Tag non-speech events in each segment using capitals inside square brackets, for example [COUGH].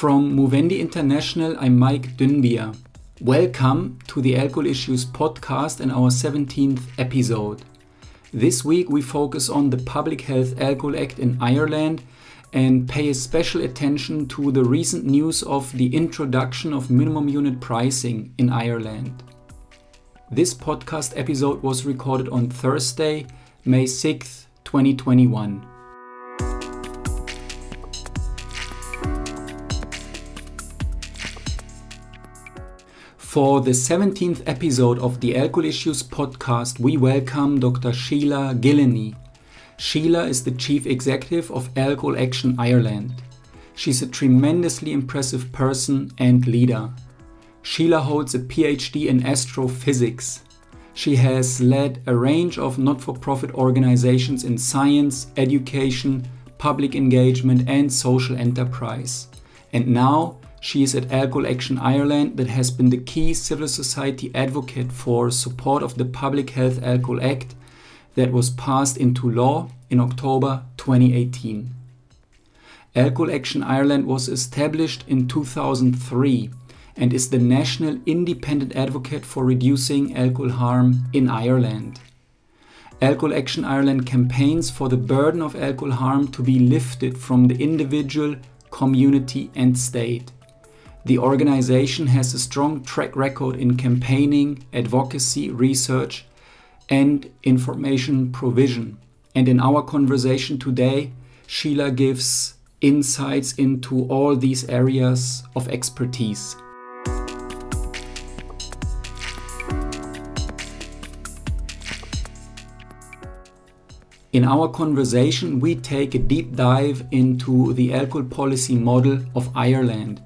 From Movendi International, I'm Maik Dünnbier. Welcome to the Alcohol Issues podcast and our 17th episode. This week we focus on the Public Health Alcohol Act in Ireland and pay special attention to the recent news of the introduction of minimum unit pricing in Ireland. This podcast episode was recorded on Thursday, May 6, 2021. For the 17th episode of the Alcohol Issues podcast, we welcome Dr. Sheila Gilheany. Sheila is the Chief Executive of Alcohol Action Ireland. She's a tremendously impressive person and leader. Sheila holds a PhD in astrophysics. She has led a range of not for profit organizations in science, education, public engagement, and social enterprise. And now she is at Alcohol Action Ireland that has been the key civil society advocate for support of the Public Health Alcohol Act that was passed into law in October 2018. Alcohol Action Ireland was established in 2003 and is the national independent advocate for reducing alcohol harm in Ireland. Alcohol Action Ireland campaigns for the burden of alcohol harm to be lifted from the individual, community, and state. The organization has a strong track record in campaigning, advocacy, research, and information provision. And in our conversation today, Sheila gives insights into all these areas of expertise. In our conversation, we take a deep dive into the alcohol policy model of Ireland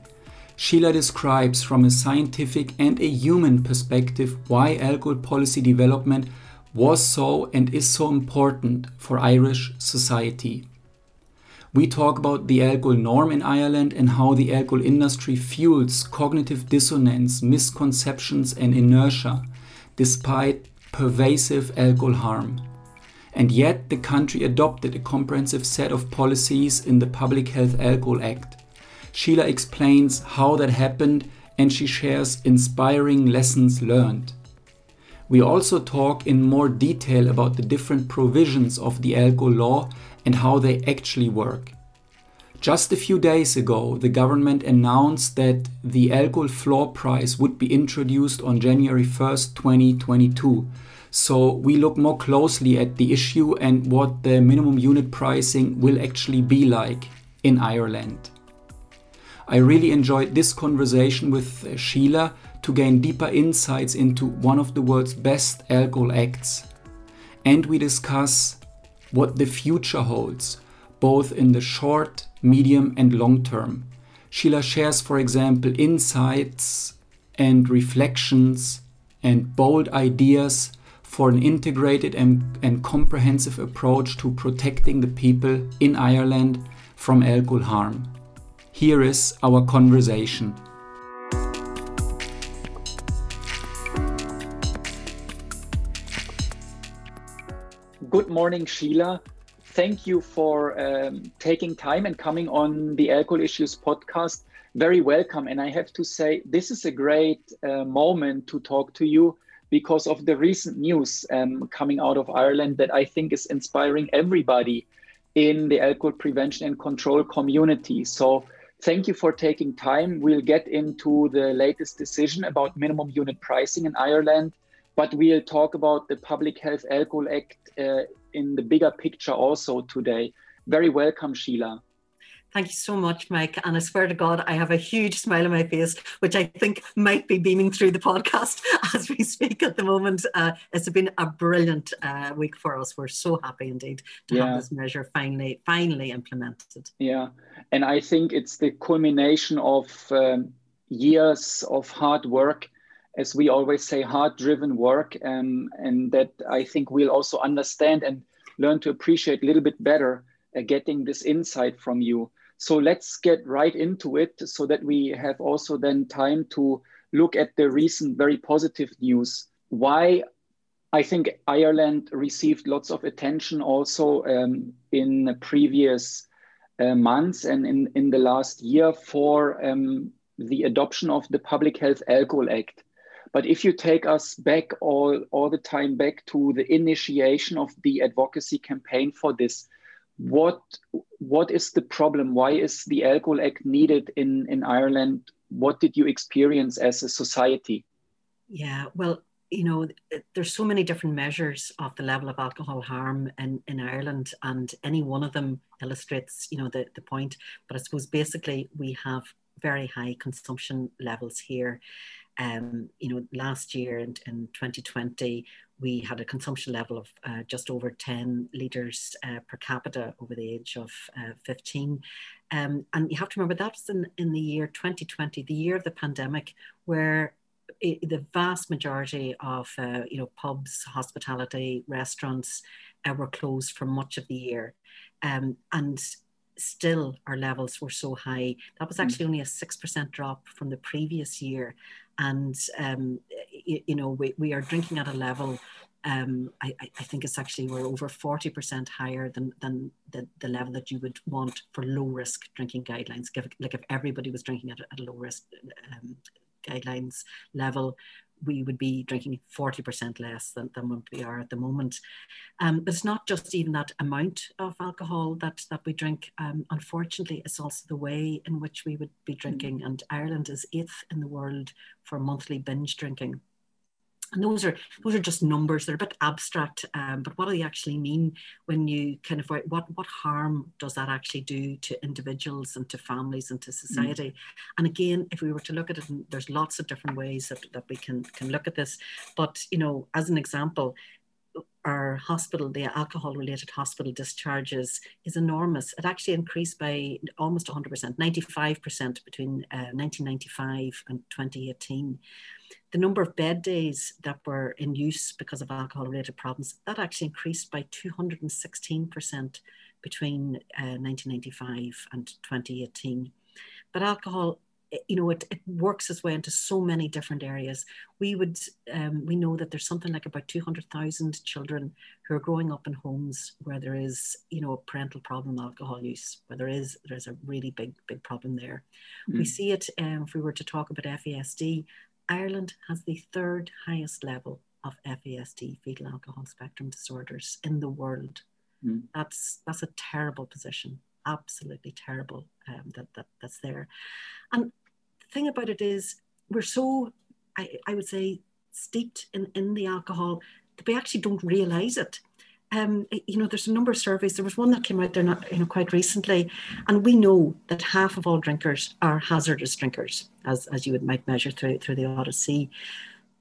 Sheila describes from a scientific and a human perspective why alcohol policy development was so and is so important for Irish society. We talk about the alcohol norm in Ireland and how the alcohol industry fuels cognitive dissonance, misconceptions, and inertia despite pervasive alcohol harm. And yet, the country adopted a comprehensive set of policies in the Public Health Alcohol Act Sheila explains how that happened and she shares inspiring lessons learned. We also talk in more detail about the different provisions of the alcohol law and how they actually work. Just a few days ago, the government announced that the alcohol floor price would be introduced on January 1st, 2022. So we look more closely at the issue and what the minimum unit pricing will actually be like in Ireland. I really enjoyed this conversation with uh, Sheila to gain deeper insights into one of the world's best alcohol acts. And we discuss what the future holds, both in the short, medium, and long term. Sheila shares, for example, insights and reflections and bold ideas for an integrated and, and comprehensive approach to protecting the people in Ireland from alcohol harm. Here is our conversation. Good morning, Sheila. Thank you for um, taking time and coming on the Alcohol Issues podcast. Very welcome. And I have to say, this is a great uh, moment to talk to you because of the recent news um, coming out of Ireland that I think is inspiring everybody in the alcohol prevention and control community. So Thank you for taking time. We'll get into the latest decision about minimum unit pricing in Ireland, but we'll talk about the Public Health Alcohol Act uh, in the bigger picture also today. Very welcome, Sheila. Thank you so much, Maik. And I swear to God, I have a huge smile on my face, which I think might be beaming through the podcast [LAUGHS] as we speak at the moment. Uh, it's been a brilliant uh, week for us. We're so happy indeed to yeah. have this measure finally, finally implemented. Yeah, and I think it's the culmination of um, years of hard work, as we always say, hard-driven work, and and that I think we'll also understand and learn to appreciate a little bit better. Uh, getting this insight from you. So let's get right into it so that we have also then time to look at the recent very positive news. Why I think Ireland received lots of attention also um, in previous uh, months and in, in the last year for um, the adoption of the Public Health Alcohol Act. But if you take us back all, all the time back to the initiation of the advocacy campaign for this, what what is the problem? Why is the Alcohol Act needed in, in Ireland? What did you experience as a society? Yeah, well, you know, there's so many different measures of the level of alcohol harm in, in Ireland, and any one of them illustrates, you know, the, the point. But I suppose basically we have very high consumption levels here. Um, you know, last year in, in 2020, we had a consumption level of uh, just over 10 litres uh, per capita over the age of uh, 15. Um, and you have to remember that's in, in the year 2020, the year of the pandemic, where it, the vast majority of uh, you know pubs, hospitality, restaurants uh, were closed for much of the year, um, and still our levels were so high. That was hmm. actually only a six percent drop from the previous year, and um, you, know we, we are drinking at a level. Um, I, I think it's actually we're over 40% higher than, than the, the level that you would want for low risk drinking guidelines. Like if everybody was drinking at a, at a low risk um, guidelines level, we would be drinking 40% less than, than what we are at the moment. Um, but it's not just even that amount of alcohol that, that we drink. Um, unfortunately, it's also the way in which we would be drinking. And Ireland is eighth in the world for monthly binge drinking and those are those are just numbers they're a bit abstract um, but what do they actually mean when you kind of what what harm does that actually do to individuals and to families and to mm. society mm. and again if we were to look at it there's lots of different ways that, that we can can look at this but you know as an example our hospital, the alcohol related hospital discharges is enormous. It actually increased by almost 100%, 95% between uh, 1995 and 2018 the number of bed days that were in use because of alcohol related problems, that actually increased by 216% between uh, 1995 and 2018. But alcohol, you know, it, it works its way into so many different areas. We would, um, we know that there's something like about 200,000 children who are growing up in homes where there is, you know, a parental problem alcohol use, where there is, there's a really big, big problem there. Mm. We see it, um, if we were to talk about FASD, Ireland has the third highest level of FASD, fetal alcohol spectrum disorders, in the world. Mm. That's that's a terrible position, absolutely terrible um, that, that that's there. And the thing about it is, we're so, I, I would say, steeped in, in the alcohol that we actually don't realize it um, you know, there's a number of surveys. There was one that came out there not, you know, quite recently, and we know that half of all drinkers are hazardous drinkers, as, as you would might measure through through the Odyssey.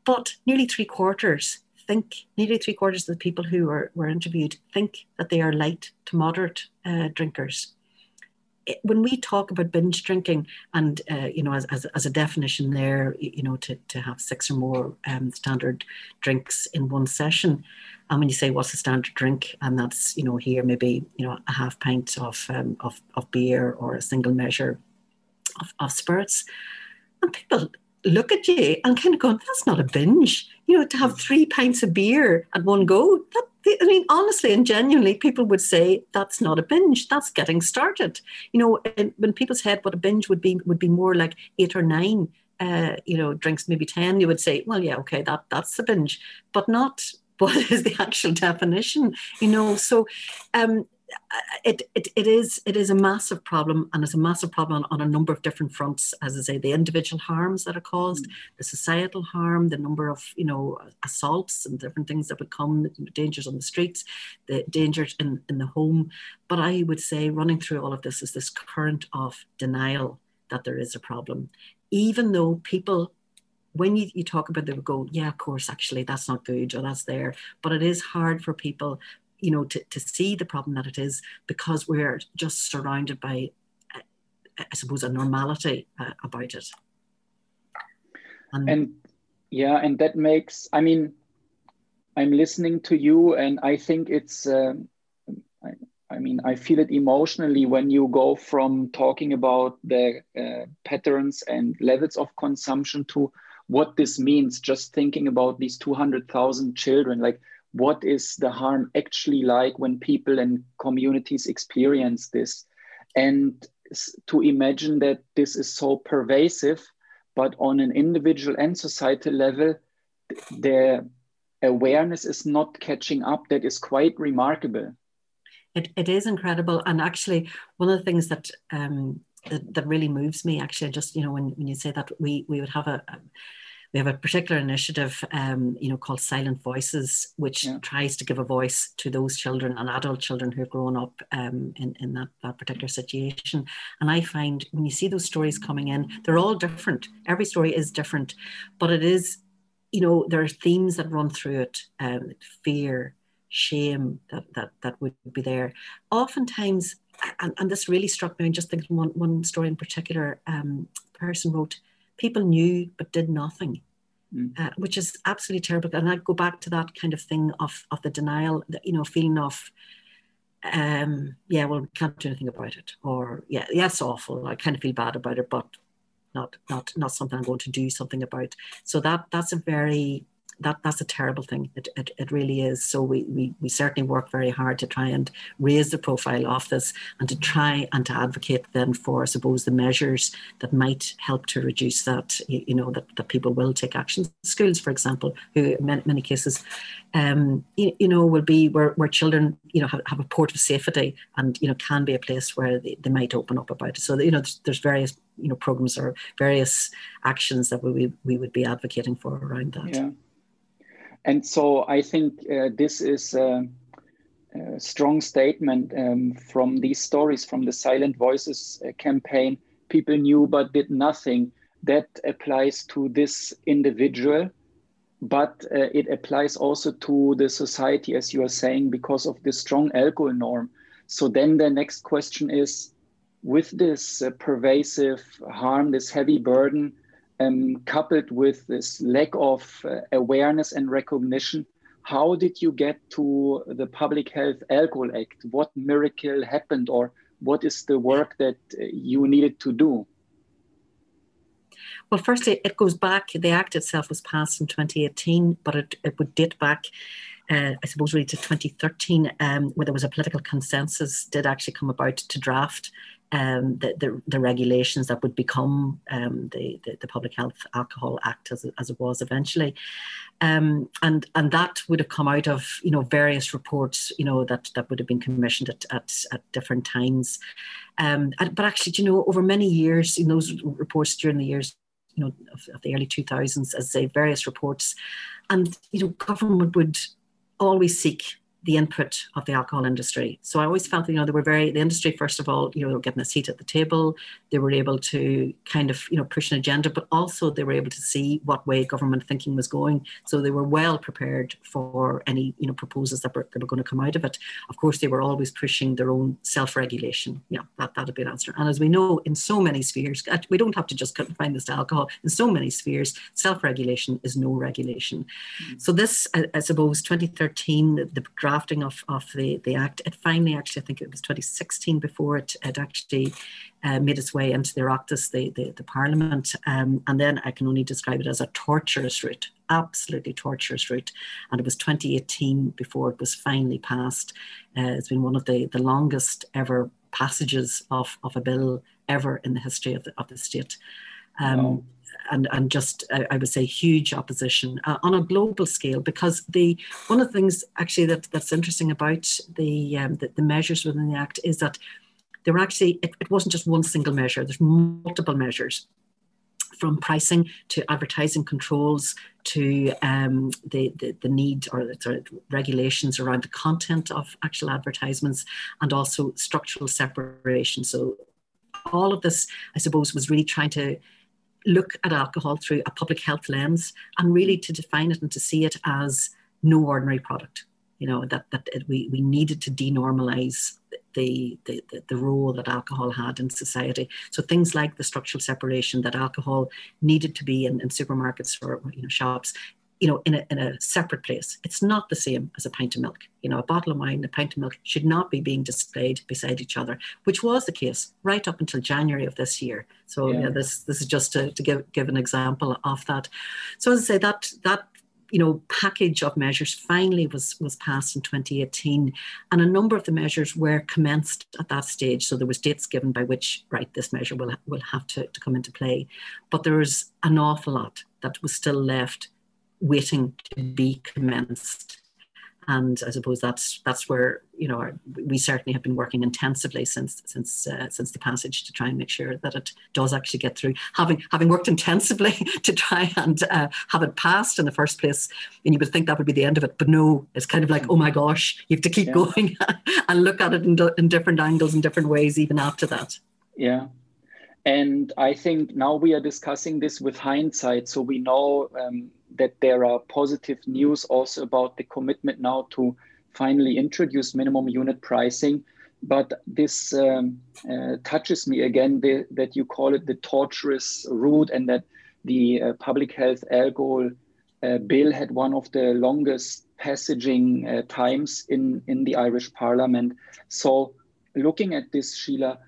But nearly three quarters think, nearly three quarters of the people who were, were interviewed think that they are light to moderate uh, drinkers when we talk about binge drinking and uh, you know as, as, as, a definition there you know to, to have six or more um, standard drinks in one session and when you say what's a standard drink and that's you know here maybe you know a half pint of um, of, of beer or a single measure of, of spirits and people look at you and kind of go that's not a binge. You know to have three pints of beer at one go that I mean, honestly and genuinely, people would say that's not a binge. That's getting started. You know, when people's head, what a binge would be would be more like eight or nine. Uh, you know, drinks maybe ten. You would say, well, yeah, okay, that that's a binge, but not [LAUGHS] what is the actual definition. You know, so um, it, it, it is it is a massive problem and it's a massive problem on, on, a number of different fronts. As i say the individual harms that are caused mm. the societal harm the number of you know assaults and different things that would come dangers on the streets the dangers in, in the home. But i would say running through all of this is this current of denial that there is a problem. Even though people when you, you talk about they would go yeah of course actually that's not good or that's there but it is hard for people you know, to, to see the problem that it is because we're just surrounded by, I suppose, a normality uh, about it. And, and yeah, and that makes, I mean, I'm listening to you and I think it's, uh, I, I, mean, I feel it emotionally when you go from talking about the uh, patterns and levels of consumption to what this means, just thinking about these 200,000 children. Like, what is the harm actually like when people and communities experience this and to imagine that this is so pervasive, but on an individual and societal level, the awareness is not catching up. That is quite remarkable. It, it is incredible. And actually, one of the things that, um, that, that really moves me, actually, just, you know, when, when you say that we, we would have a, a we have a particular initiative, um, you know, called Silent Voices, which yeah. tries to give a voice to those children and adult children who've grown up um, in, in that, that particular situation. And I find when you see those stories coming in, they're all different. Every story is different, but it is, you know, there are themes that run through it: um, fear, shame that that that would be there. Oftentimes, and, and this really struck me. And just thinking one one story in particular, um, person wrote people knew but did nothing. Mm. Uh, which is absolutely terrible. And I go back to that kind of thing of of the denial, that, you know, feeling of, um, yeah, well, we can't do anything about it, or yeah, yes, awful. I kind of feel bad about it, but not not not something I'm going to do something about. So that that's a very that that's a terrible thing. It, it, it really is. So we, we we certainly work very hard to try and raise the profile of this and to try and to advocate then for, I suppose, the measures that might help to reduce that. You know that, that people will take action. Schools, for example, who in many, many cases, um, you, you, know, will be where, where children you know have, have a port of safety and you know can be a place where they, they might open up about it. So you know there's, there's various you know programs or various actions that we we would be advocating for around that. Yeah. And so I think uh, this is a, a strong statement um, from these stories from the Silent Voices uh, campaign. People knew but did nothing. That applies to this individual, but uh, it applies also to the society, as you are saying, because of the strong alcohol norm. So then the next question is with this uh, pervasive harm, this heavy burden, um, coupled with this lack of uh, awareness and recognition, how did you get to the Public Health Alcohol Act? What miracle happened, or what is the work that uh, you needed to do? Well, firstly, it goes back, the Act itself was passed in 2018, but it, it would date back uh, I suppose really to 2013, um, where there was a political consensus did actually come about to draft um, the, the, the, regulations that would become um, the, the, the, Public Health Alcohol Act as, as it was eventually. Um, and, and that would have come out of, you know, various reports, you know, that, that would have been commissioned at, at, at different times. Um, but actually, you know, over many years, in those reports during the years, you know, of, of the early 2000s, as say, various reports, and, you know, government would always seek the input of the alcohol industry. So I always felt, you know, they were very, the industry, first of all, you know, they were getting a seat at the table. They were able to kind of, you know, push an agenda, but also they were able to see what way government thinking was going. So they were well prepared for any, you know, proposals that were, that were going to come out of it. Of course, they were always pushing their own self-regulation. Yeah, that, that'd be an answer. And as we know, in so many spheres, uh, we don't have to just confine this to alcohol. In so many spheres, self-regulation is no regulation. Mm-hmm. So this, I, I suppose, 2013, the, the drafting of, of the, the act. It finally, actually, I think it was 2016 before it had actually uh, made its way into the Oireachtas, the, the, the Parliament. Um, and then I can only describe it as a torturous route, absolutely torturous route. And it was 2018 before it was finally passed. Uh, it's been one of the, the longest ever passages of, of a bill ever in the history of the, of the state. Um, wow and and just I, I would say huge opposition uh, on a global scale because the one of the things actually that that's interesting about the um, the, the, measures within the act is that there were actually it, it wasn't just one single measure. There's multiple measures from pricing to advertising controls to um, the, the, the, need or the regulations around the content of actual advertisements and also structural separation. So all of this, I suppose, was really trying to look at alcohol through a public health lens and really to define it and to see it as no ordinary product. You know, that, that we, we needed to denormalize the, the, the role that alcohol had in society. So things like the structural separation that alcohol needed to be in, in supermarkets or you know, shops you know, in a, in a separate place. It's not the same as a pint of milk. You know, a bottle of wine, a pint of milk should not be being displayed beside each other, which was the case right up until January of this year. So yeah. this this is just to, to give give an example of that. So as I say, that that you know package of measures finally was was passed in 2018 and a number of the measures were commenced at that stage so there was dates given by which right this measure will will have to, to come into play but there was an awful lot that was still left waiting to be commenced and I suppose that's that's where you know our, we certainly have been working intensively since since uh, since the passage to try and make sure that it does actually get through. Having having worked intensively [LAUGHS] to try and uh, have it passed in the first place, and you would think that would be the end of it, but no, it's kind of like oh my gosh, you have to keep yeah. going [LAUGHS] and look at it in, in different angles in different ways even after that. Yeah, and I think now we are discussing this with hindsight, so we know. Um, that there are positive news also about the commitment now to finally introduce minimum unit pricing. But this um, uh, touches me again the, that you call it the torturous route and that the uh, public health alcohol uh, bill had one of the longest passaging uh, times in, in the Irish parliament. So, looking at this, Sheila,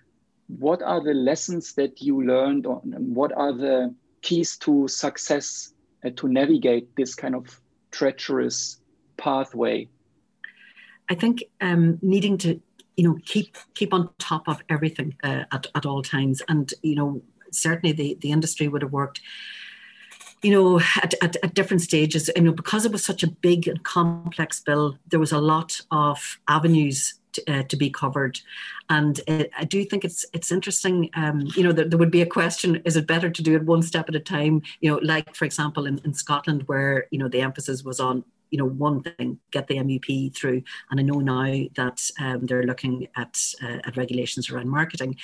what are the lessons that you learned? On, what are the keys to success uh, to navigate this kind of treacherous pathway? I think um, needing to, you know, keep keep on top of everything uh, at, at all times, and you know, certainly the the industry would have worked you know, at, at, at, different stages, you know, because it was such a big and complex bill, there was a lot of avenues uh, to be covered. And it, I do think it's it's interesting. Um, you know, there, there, would be a question: Is it better to do it one step at a time? You know, like for example in, in Scotland, where you know the emphasis was on you know one thing get the MUP through and I know now that um, they're looking at uh, at regulations around marketing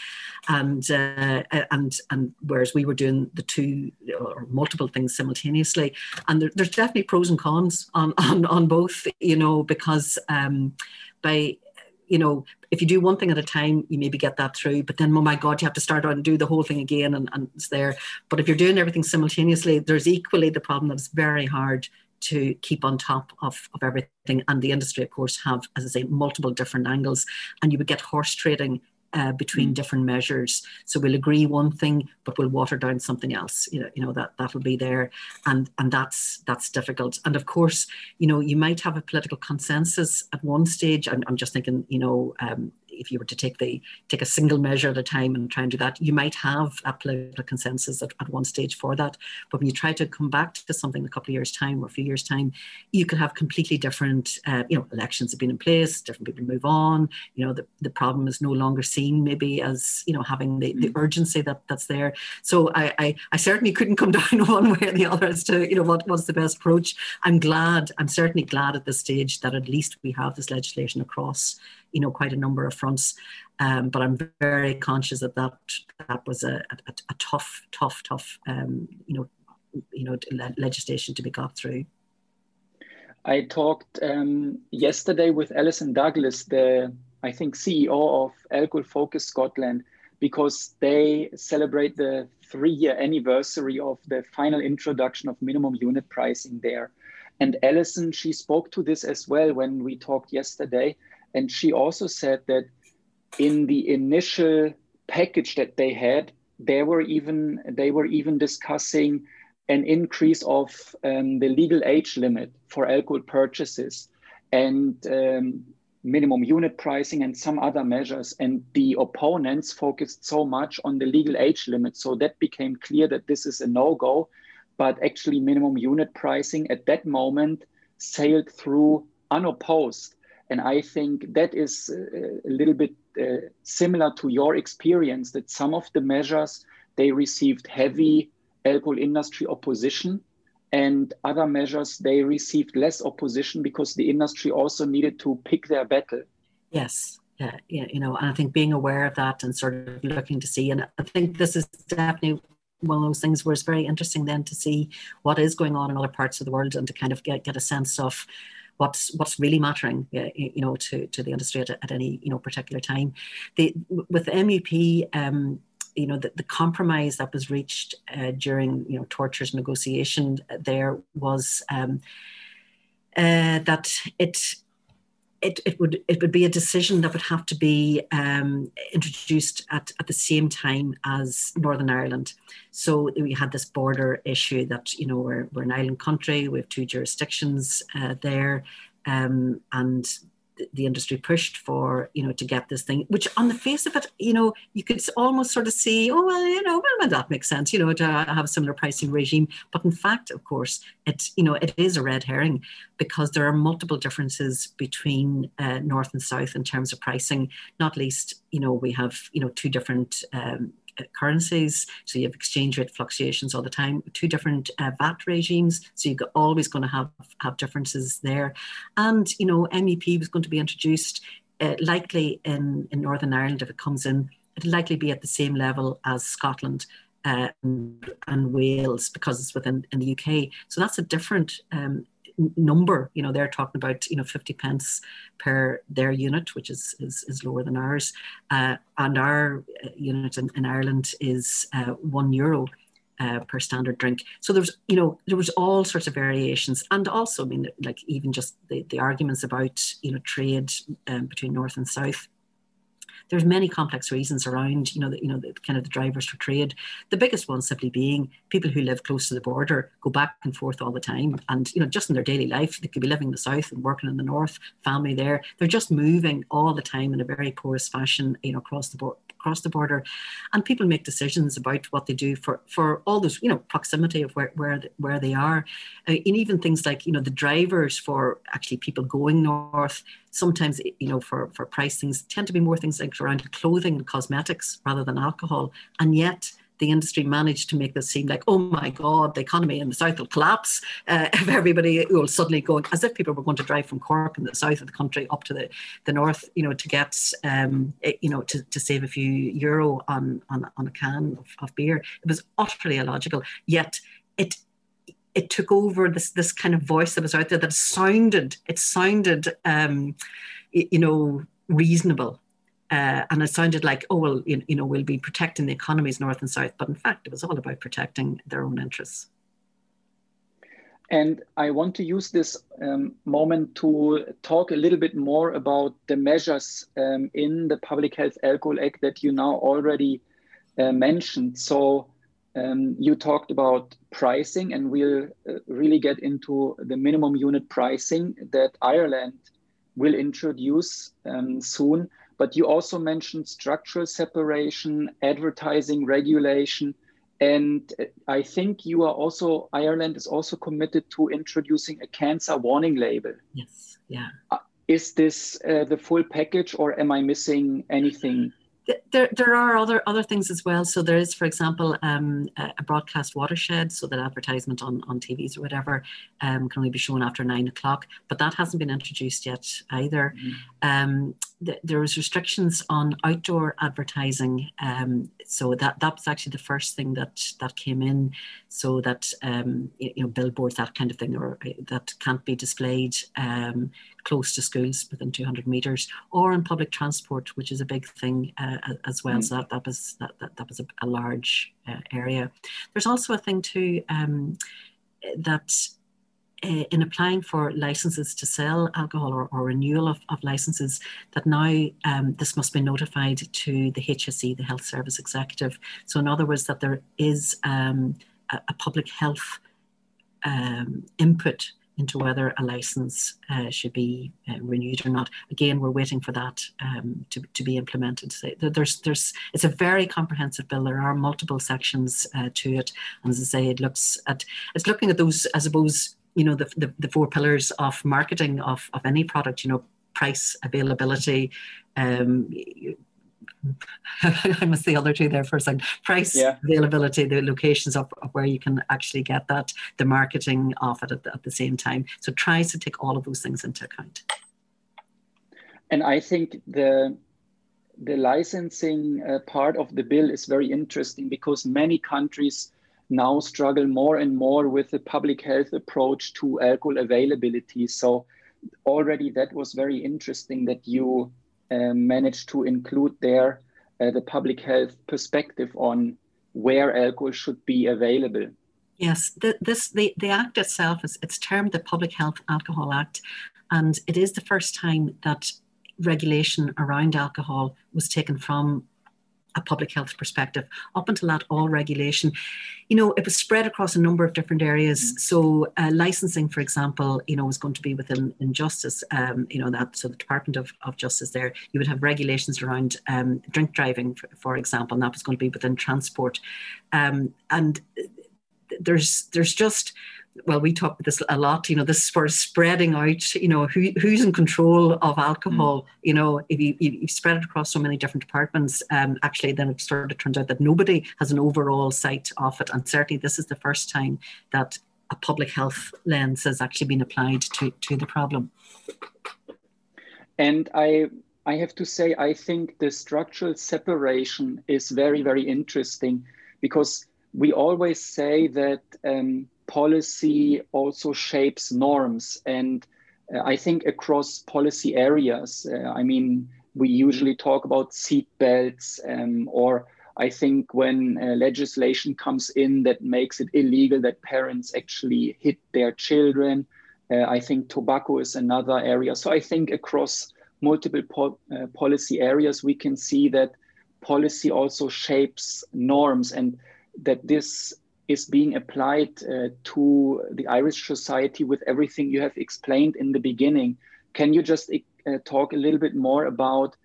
and uh, and and whereas we were doing the two or multiple things simultaneously and there, there's definitely pros and cons on [LAUGHS] on, on both you know because um, by you know, if you do one thing at a time, you maybe get that through. But then, oh my God, you have to start out and do the whole thing again, and, and it's there. But if you're doing everything simultaneously, there's equally the problem that it's very hard to keep on top of, of everything. And the industry, of course, have, as I say, multiple different angles. And you would get horse trading uh, between mm. different measures. So we'll agree one thing, but we'll water down something else. You know, you know that that'll be there, and and that's that's difficult. And of course, you know, you might have a political consensus at one stage. I'm, I'm just thinking, you know, um, if you were to take the take a single measure at a time and try and do that, you might have a political consensus at, at one stage for that. But when you try to come back to something a couple of years' time or a few years' time, you could have completely different. Uh, you know, elections have been in place, different people move on. You know, the, the problem is no longer seen maybe as you know having the, the mm. urgency that that's there. So I, I I certainly couldn't come [LAUGHS] down one way or the other as to you know what what's the best approach. I'm glad. I'm certainly glad at this stage that at least we have this legislation across you know quite a number of fronts. Um, but I'm very conscious that that that was a, a, a tough, tough, tough um, you know you know legislation to be got through. I talked um, yesterday with Alison Douglas, the I think CEO of Alcohol Focus Scotland, because they celebrate the three-year anniversary of the final introduction of minimum unit pricing there. And Alison, she spoke to this as well when we talked yesterday. And she also said that in the initial package that they had, they were even they were even discussing an increase of um, the legal age limit for alcohol purchases and um, minimum unit pricing and some other measures. And the opponents focused so much on the legal age limit. So that became clear that this is a no go. But actually, minimum unit pricing at that moment sailed through unopposed. And I think that is uh, a little bit uh, similar to your experience that some of the measures they received heavy alcohol industry opposition and other measures they received less opposition because the industry also needed to pick their battle. Yes. Yeah, yeah you know and i think being aware of that and sort of looking to see and i think this is definitely one of those things where it's very interesting then to see what is going on in other parts of the world and to kind of get, get a sense of what's what's really mattering, you know, to, to the industry at, at any you know particular time. The with the MUP. Um, you know the, the compromise that was reached uh, during you know tortures negotiation there was um, uh, that it it, it would it would be a decision that would have to be um, introduced at, at the same time as Northern Ireland. So we had this border issue that you know we're, we're an island country, we have two jurisdictions uh, there, um, and the industry pushed for, you know, to get this thing, which on the face of it, you know, you could almost sort of see, oh, well, you know, well, that makes sense, you know, to have a similar pricing regime. But in fact, of course, it's, you know, it is a red herring because there are multiple differences between uh, North and South in terms of pricing, not least, you know, we have, you know, two different um, currencies. So you have exchange rate fluctuations all the time, two different uh, VAT regimes. So you're always going to have, have differences there. And, you know, MUP was going to be introduced uh, likely in, in Northern Ireland if it comes in. It'll likely be at the same level as Scotland. Uh, and Wales because it's within in the UK. So that's a different um, number. You know, they're talking about you know 50 pence per their unit, which is is, is lower than ours, uh, and our uh, unit in, in Ireland is uh, one euro. Uh, per standard drink. So there was, you know, there was all sorts of variations, and also, I mean, like even just the, the arguments about, you know, trade um, between north and south there's many complex reasons around, you know, the, you know, the kind of the drivers for trade. The biggest one simply being people who live close to the border go back and forth all the time, and you know, just in their daily life, they could be living in the south and working in the north, family there. They're just moving all the time in a very porous fashion, you know, across the board across the border, and people make decisions about what they do for for all those you know proximity of where where where they are, uh, and even things like you know the drivers for actually people going north. Sometimes you know for for price things tend to be more things like around clothing and cosmetics rather than alcohol, and yet the industry managed to make this seem like, oh my God, the economy in the south will collapse uh, [LAUGHS] if everybody will suddenly go, as if people were going to drive from Cork in the south of the country up to the, the north, you know, to get, um, you know, to, to save a few euro on, on, on a can of, of beer. It was utterly illogical, yet it it took over this this kind of voice that was out there that sounded it sounded um, you know reasonable uh, and it sounded like, oh, well, you, know, we'll be protecting the economies north and south. But in fact, it was all about protecting their own interests. And I want to use this um, moment to talk a little bit more about the measures um, in the Public Health Alcohol Act that you now already uh, mentioned. So um, you talked about pricing, and we'll uh, really get into the minimum unit pricing that Ireland will introduce um, soon. But you also mentioned structural separation, advertising regulation, and I think you are also, Ireland is also committed to introducing a cancer warning label. Yes, yeah. Uh, is this uh, the full package or am I missing anything? There, there are other other things as well. So there is, for example, um, a broadcast watershed, so that advertisement on, on TVs or whatever um, can only be shown after nine o'clock. But that hasn't been introduced yet either. Mm-hmm. Um, th- there was restrictions on outdoor advertising, um, so that that was actually the first thing that that came in, so that um, you know billboards that kind of thing, or uh, that can't be displayed um, close to schools within 200 meters or in public transport which is a big thing uh, as well mm. so that, that was that, that, that was a, a large uh, area there's also a thing too um, that uh, in applying for licenses to sell alcohol or, or renewal of, of, licenses, that now um, this must be notified to the HSE, the Health Service Executive. So, in other words, that there is um, a, a, public health um, input into whether a license uh, should be uh, renewed or not. Again, we're waiting for that um, to, to be implemented. So there's, there's, it's a very comprehensive bill. There are multiple sections uh, to it, and as I say, it looks at it's looking at those, I suppose, you know, the, the, the four pillars of marketing of, of any product. You know, price, availability, um, [LAUGHS] I must the other two there for a second. Price, yeah. availability, the locations of, of, where you can actually get that, the marketing of it at the, at the same time. So tries to take all of those things into account. And I think the the licensing uh, part of the bill is very interesting because many countries now struggle more and more with the public health approach to alcohol availability. So already that was very interesting that you um, managed to include there uh, the public health perspective on where alcohol should be available. Yes, the, this the, the act itself is it's termed the Public Health Alcohol Act, and it is the first time that regulation around alcohol was taken from a public health perspective. Up until that, all regulation, you know, it was spread across a number of different areas. Mm-hmm. So uh, licensing, for example, you know, was going to be within in justice. Um, you know that so the Department of, of Justice there, you would have regulations around um, drink driving, for, for, example, and that was going to be within transport. Um, and there's there's just well, we talk about this a lot, you know, this of spreading out, you know, who, who's in control of alcohol, mm. you know, if you, you, spread it across so many different departments, um, actually then it sort of turns out that nobody has an overall sight of it. And certainly this is the first time that a public health lens has actually been applied to, to the problem. And I, I have to say, I think the structural separation is very, very interesting because we always say that um, policy also shapes norms. And uh, I think across policy areas, uh, I mean, we usually talk about seat belts, um, or I think when uh, legislation comes in that makes it illegal that parents actually hit their children. Uh, I think tobacco is another area. So I think across multiple po uh, policy areas, we can see that policy also shapes norms and that this is being applied uh, to the Irish society with everything you have explained in the beginning. Can you just uh, talk a little bit more about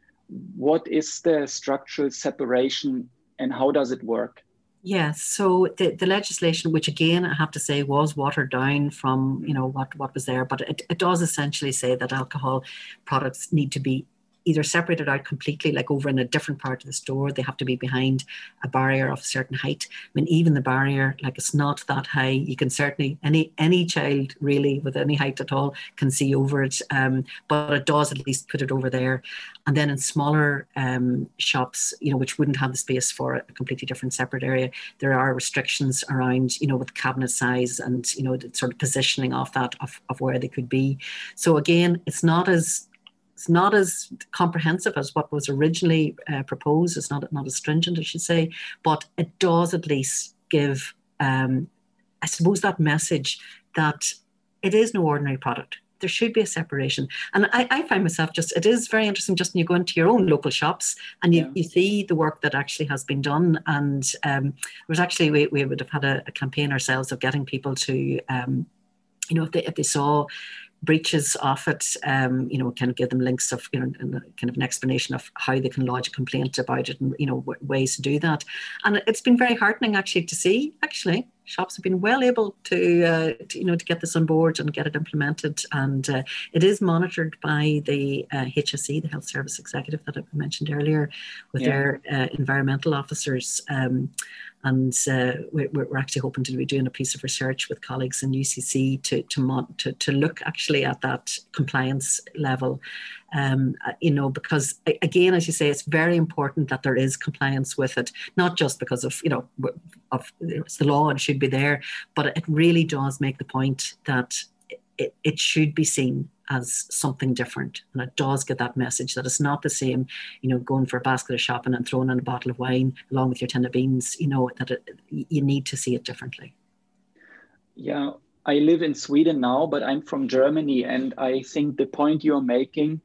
what is the structural separation and how does it work? Yes, so the, the legislation, which again I have to say was watered down from you know what what was there, but it, it does essentially say that alcohol products need to be either separated out completely, like over in a different part of the store. They have to be behind a barrier of a certain height. I mean, even the barrier, like it's not that high. You can certainly any any child really with any height at all can see over it, um, but it does at least put it over there. And then in smaller um, shops, you know, which wouldn't have the space for a completely different separate area, there are restrictions around, you know, with cabinet size and you know the sort of positioning of that of, of where they could be. So again, it's not as it's not as comprehensive as what was originally uh, proposed. It's not not as stringent, I should say, but it does at least give, um, I suppose, that message that it is no ordinary product. There should be a separation, and I, I find myself just it is very interesting. Just when you go into your own local shops and you, yeah. you see the work that actually has been done, and um, it was actually we, we would have had a, a campaign ourselves of getting people to. Um, you know, if they if they saw breaches of it, um, you know, kind of give them links of, you know, and kind of an explanation of how they can lodge a complaint about it and, you know, w- ways to do that. And it's been very heartening actually to see, actually, shops have been well able to, uh, to, you know, to get this on board and get it implemented. And uh, it is monitored by the uh, HSE, the Health Service Executive that I mentioned earlier, with yeah. their uh, environmental officers. Um, and uh, we're, we're, actually hoping to be doing a piece of research with colleagues in UCC to to, to, to look actually at that compliance level. Um, uh, you know, because again, as you say, it's very important that there is compliance with it, not just because of you know of it's the law and should be there, but it really does make the point that it, it should be seen as something different. And it does get that message that it's not the same, you know, going for a basket of shopping and throwing in a bottle of wine along with your tin of beans, you know, that it, you need to see it differently. Yeah, I live in Sweden now, but I'm from Germany. And I think the point you're making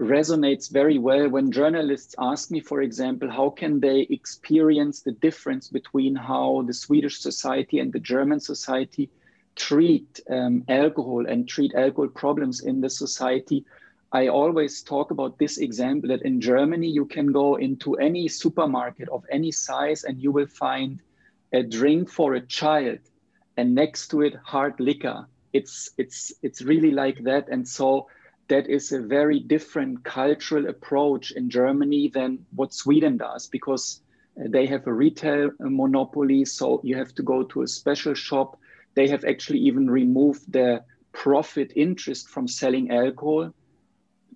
resonates very well when journalists ask me, for example, how can they experience the difference between how the Swedish society and the German society treat um, alcohol and treat alcohol problems in the society, I always talk about this example that in Germany, you can go into any supermarket of any size and you will find a drink for a child and next to it hard liquor. It's, it's, it's really like that. And so that is a very different cultural approach in Germany than what Sweden does because they have a retail monopoly. So you have to go to a special shop they have actually even removed the profit interest from selling alcohol.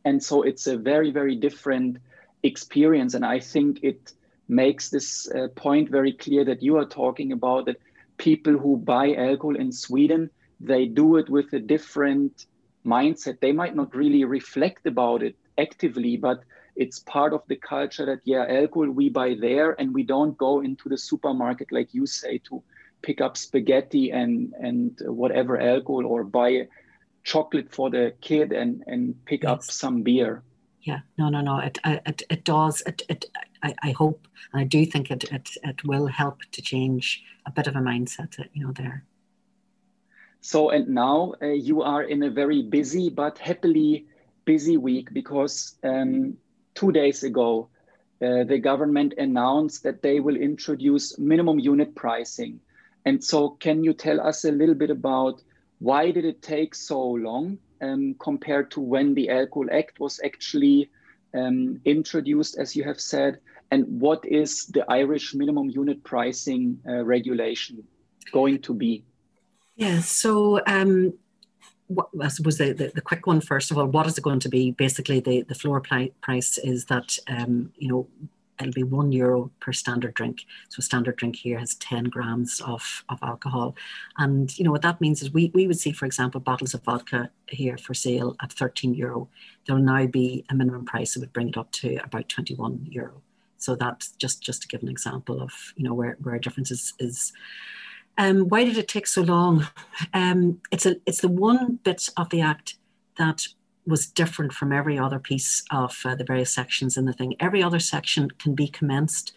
And so it's a very, very different experience. And I think it makes this uh, point very clear that you are talking about that people who buy alcohol in Sweden, they do it with a different mindset. They might not really reflect about it actively, but it's part of the culture that, yeah, alcohol we buy there and we don't go into the supermarket, like you say, to pick up spaghetti and and whatever alcohol or buy chocolate for the kid and and pick yes. up some beer. Yeah. No no no. It it, it does it, it I, I hope and i do think it, it it will help to change a bit of a mindset you know there. So and now uh, you are in a very busy but happily busy week because um, two days ago uh, the government announced that they will introduce minimum unit pricing and so can you tell us a little bit about why did it take so long um, compared to when the Alcohol Act was actually um, introduced, as you have said? And what is the Irish minimum unit pricing uh, regulation going to be? Yeah, so um, what, I suppose the, the, the, quick one first of all, what is it going to be? Basically, the, the floor price is that, um, you know, it'll be one euro per standard drink. So a standard drink here has 10 grams of, of alcohol. And you know what that means is we, we would see, for example, bottles of vodka here for sale at 13 euro. There'll now be a minimum price that would bring it up to about 21 euro. So that's just just to give an example of you know where, where a difference is, is um, why did it take so long? Um, it's a it's the one bit of the act that was different from every other piece of uh, the various sections in the thing. Every other section can be commenced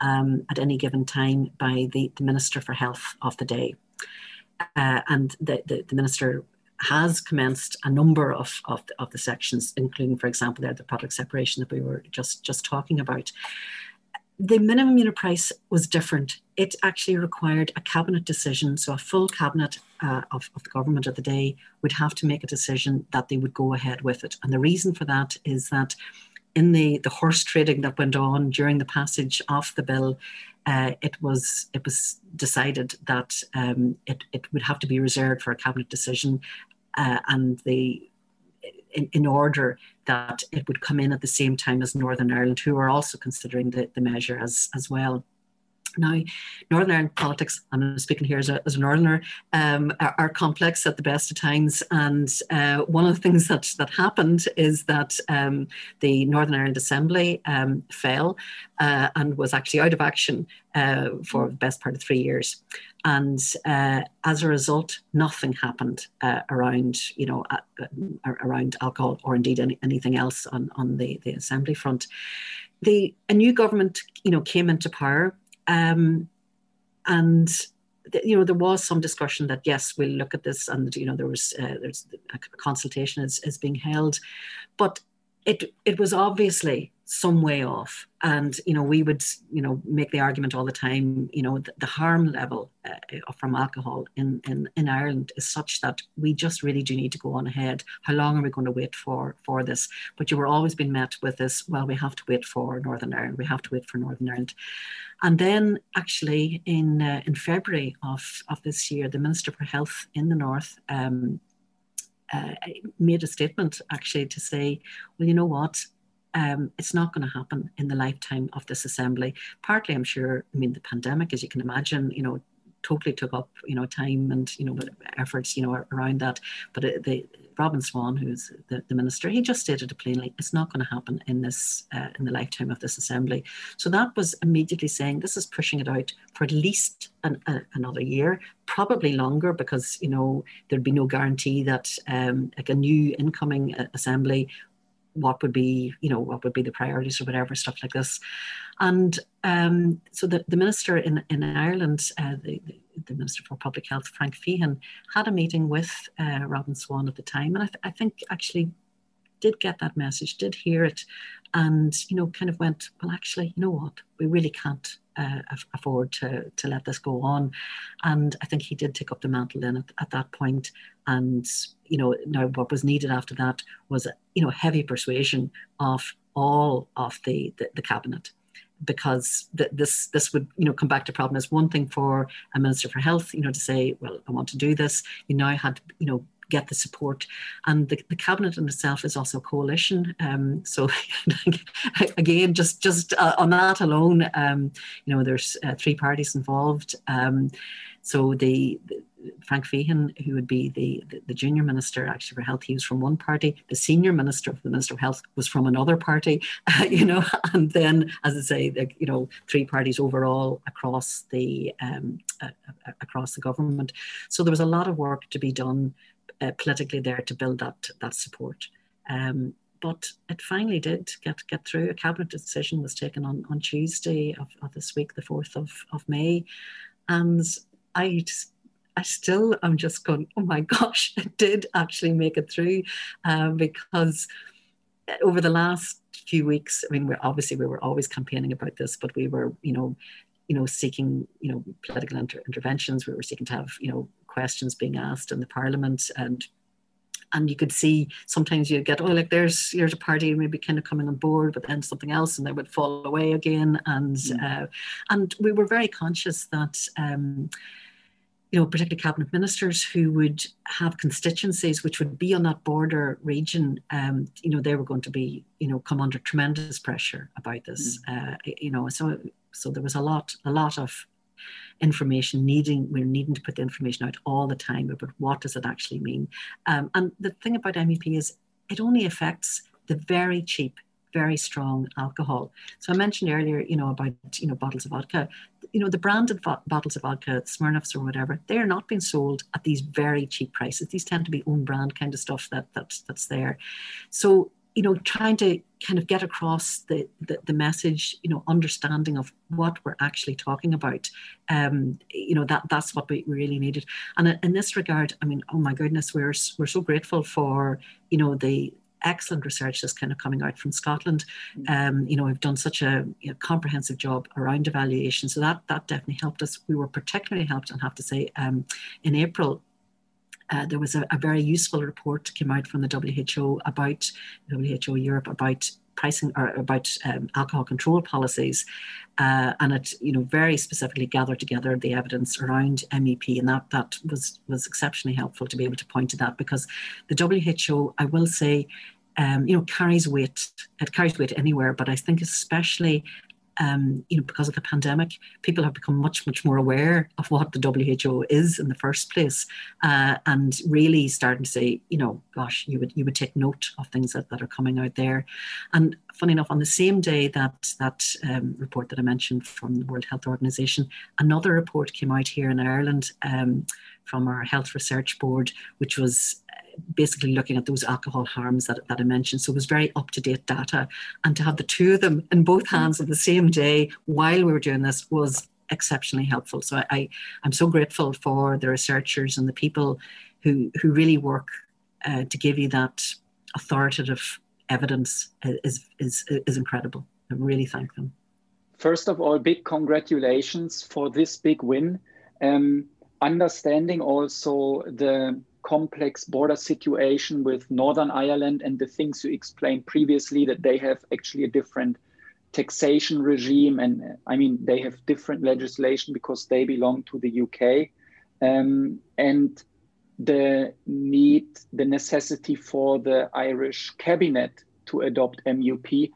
um, at any given time by the, the, Minister for Health of the day. Uh, and the, the, the, Minister has commenced a number of, of, of, the sections, including, for example, there, the product separation that we were just, just talking about the minimum unit price was different. It actually required a cabinet decision. So a full cabinet uh, of, of the government of the day would have to make a decision that they would go ahead with it. And the reason for that is that in the, the horse trading that went on during the passage of the bill, uh, it was it was decided that um, it, it would have to be reserved for a cabinet decision, uh, and the in, in order that it would come in at the same time as Northern Ireland, who are also considering the, the measure as, as well. Now, Northern Ireland politics, I'm speaking here as a, as a Northerner, um, are, are, complex at the best of times. And uh, one of the things that, that happened is that um, the Northern Ireland Assembly um, fell uh, and was actually out of action uh, for the best part of three years. And uh, as a result, nothing happened uh, around, you know, uh, around alcohol or indeed any, anything else on, on the, the Assembly front. The, a new government, you know, came into power um, and you know there was some discussion that yes we'll look at this and you know there was uh, there's a consultation is, is being held. But it it was obviously some way off. And you know we would you know make the argument all the time you know the, the harm level uh, from alcohol in, in in ireland is such that we just really do need to go on ahead. How long are we going to wait for for this? But you were always being met with this well we have to wait for northern ireland we have to wait for northern ireland. And then actually in uh, in february of of this year the minister for health in the north um, uh, made a statement actually to say, well, you know what, um, it's not going to happen in the lifetime of this assembly. Partly, I'm sure, I mean, the pandemic, as you can imagine, you know, totally took up, you know, time and, you know, efforts, you know, around that. But it, the Robin Swann who's the, the minister, he just stated it plainly, it's not going to happen in this, uh, in the lifetime of this assembly. So that was immediately saying this is pushing it out for at least an, a, another year, probably longer, because, you know, there'd be no guarantee that um, like a new incoming uh, assembly what would be, you know, what would be the priorities or whatever, stuff like this. And um, so the, the minister in, in Ireland, uh, the, the Minister for Public Health, Frank Feighan, had a meeting with uh, Robin Swann at the time. And I, th- I think actually did get that message, did hear it, and, you know, kind of went, well, actually, you know what, we really can't uh, afford to, to let this go on. And I think he did take up the mantle then at, at that point. And, you know, now what was needed after that was, you know, heavy persuasion of all of the, the, the cabinet because th- this this would you know come back to problem as one thing for a minister for health you know to say well I want to do this you now had you know get the support. And the, the cabinet in itself is also a coalition. Um, so [LAUGHS] again, just just uh, on that alone, um, you know, there's uh, three parties involved. Um, So the, the Frank Feighan, who would be the, the, the, junior minister actually for health, he was from one party. The senior minister of the Minister of Health was from another party, [LAUGHS] uh, you know, [LAUGHS] and then, as I say, the, you know, three parties overall across the um, uh, across the government. So there was a lot of work to be done uh, politically there to build that that support. Um, but it finally did get get through. A cabinet decision was taken on, on Tuesday of, of this week, the 4th of, of May. And I I still am just going, oh my gosh, [LAUGHS] it did actually make it through uh, because over the last few weeks, I mean, we're obviously we were always campaigning about this, but we were, you know, you know, seeking, you know, political inter- interventions. We were seeking to have, you know, questions being asked in the Parliament and and you could see sometimes you get oh like there's here's a party maybe kind of coming on board but then something else and they would fall away again and mm. uh, and we were very conscious that um, you know, particularly cabinet ministers who would have constituencies which would be on that border region, um, you know, they were going to be, you know, come under tremendous pressure about this. Mm. Uh, you know, so so there was a lot, a lot of information needing we're needing to put the information out all the time about what does it actually mean. Um, and the thing about MUP is it only affects the very cheap very strong alcohol. So i mentioned earlier you know about you know bottles of vodka. You know the branded bottles of vodka smirnoffs or whatever they're not being sold at these very cheap prices. These tend to be own brand kind of stuff that, that that's there. So you know, trying to kind of get across the, the, the, message, you know, understanding of what we're actually talking about. Um, you know, that that's what we really needed. And in this regard, I mean, oh my goodness, we're we're so grateful for, you know, the excellent research that's kind of coming out from Scotland. Mm. Um, you know, we've done such a you know, comprehensive job around evaluation. So that that definitely helped us. We were particularly helped, and have to say, um, in April uh, there was a, a, very useful report came out from the WHO about WHO Europe about pricing or about um, alcohol control policies, uh, and it you know very specifically gathered together the evidence around MUP, and that that was was exceptionally helpful to be able to point to that because the WHO, I will say. Um, you know, carries weight. It carries weight anywhere, but I think especially um, you know, because of the pandemic, people have become much, much more aware of what the WHO is in the first place, uh, and really starting to say, you know, gosh, you would you would take note of things that, that are coming out there. And funny enough, on the same day that that um, report that I mentioned from the World Health Organization, another report came out here in Ireland um, from our Health Research Board, which was basically looking at those alcohol harms that, that I mentioned. So it was very up to date data. And to have the two of them in both hands on the same day while we were doing this was exceptionally helpful. So I, I'm so grateful for the researchers and the people who, who really work uh, to give you that authoritative evidence is, is, is incredible. I really thank them. First of all, big congratulations for this big win. Um, understanding also the complex border situation with Northern Ireland and the things you explained previously that they have actually a different taxation regime and I mean they have different legislation because they belong to the UK um, and the need the necessity for the Irish cabinet to adopt MUP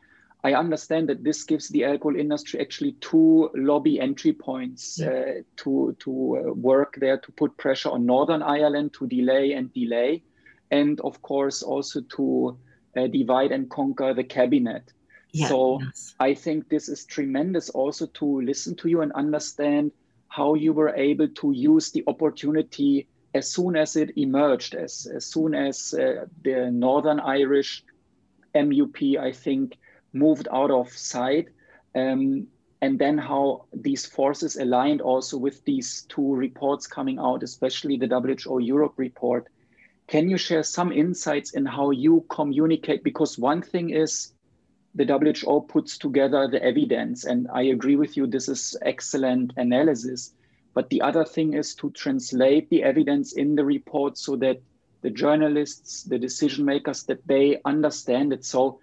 I understand that this gives the alcohol industry actually two lobby entry points uh, to, to uh, work there to put pressure on Northern Ireland to delay and delay, and of course also to uh, divide and conquer the cabinet. Yeah, so yes. I think this is tremendous also to listen to you and understand how you were able to use the opportunity as soon as it emerged, as, as soon as uh, the Northern Irish MUP, I think, moved out of sight. Um, and then how these forces aligned also with these two reports coming out, especially the WHO Europe report. Can you share some insights in how you communicate? Because one thing is the WHO puts together the evidence, and I agree with you, this is excellent analysis. But the other thing is to translate the evidence in the report so that the journalists, the decision makers, that they understand it. So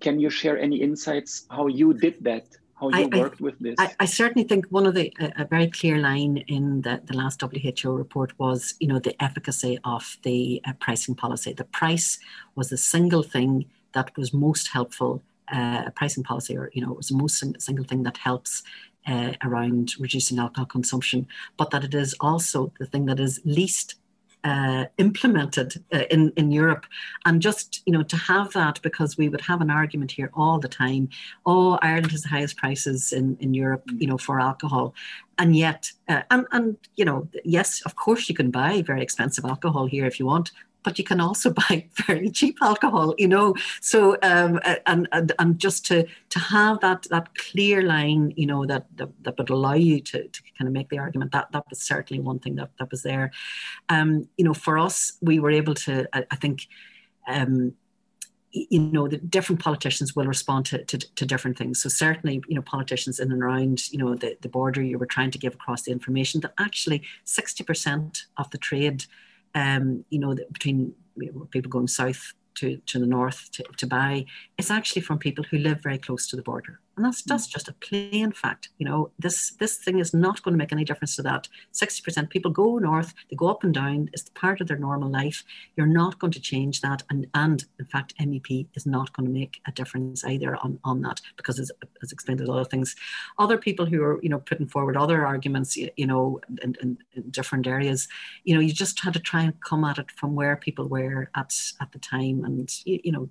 can you share any insights how you did that? How you I, worked I, with this? I, I, certainly think one of the a, a, very clear line in the, the last WHO report was, you know, the efficacy of the uh, pricing policy. The price was the single thing that was most helpful. Uh, pricing policy, or you know, it was the most single thing that helps uh, around reducing alcohol consumption, but that it is also the thing that is least uh, implemented uh, in in Europe, and just you know to have that because we would have an argument here all the time. Oh, Ireland has the highest prices in in Europe, mm. you know, for alcohol, and yet, uh, and and you know, yes, of course you can buy very expensive alcohol here if you want, but you can also [LAUGHS] buy very cheap alcohol, you know. So um, and, and and just to to have that that clear line, you know, that that, that would allow you to, to kind of make the argument that that was certainly one thing that that was there. Um, you know, for us, we were able to, I, I think. Um, you know the different politicians will respond to, to, to, different things so certainly you know politicians in and around you know the, the border you were trying to give across the information that actually 60% of the trade um, you know, that between people going south to, to the north to, to buy, it's actually from people who live very close to the border. And that's hmm. that's just a plain fact. You know, this this thing is not going to make any difference to that. 60% people go north, they go up and down, it's part of their normal life. You're not going to change that. And and in fact, MUP is not going to make a difference either on, on that because as, as explained a lot of things. Other people who are, you know, putting forward other arguments, you, you know, in, in, in different areas, you know, you just had to try and come at it from where people were at at the time and you, you know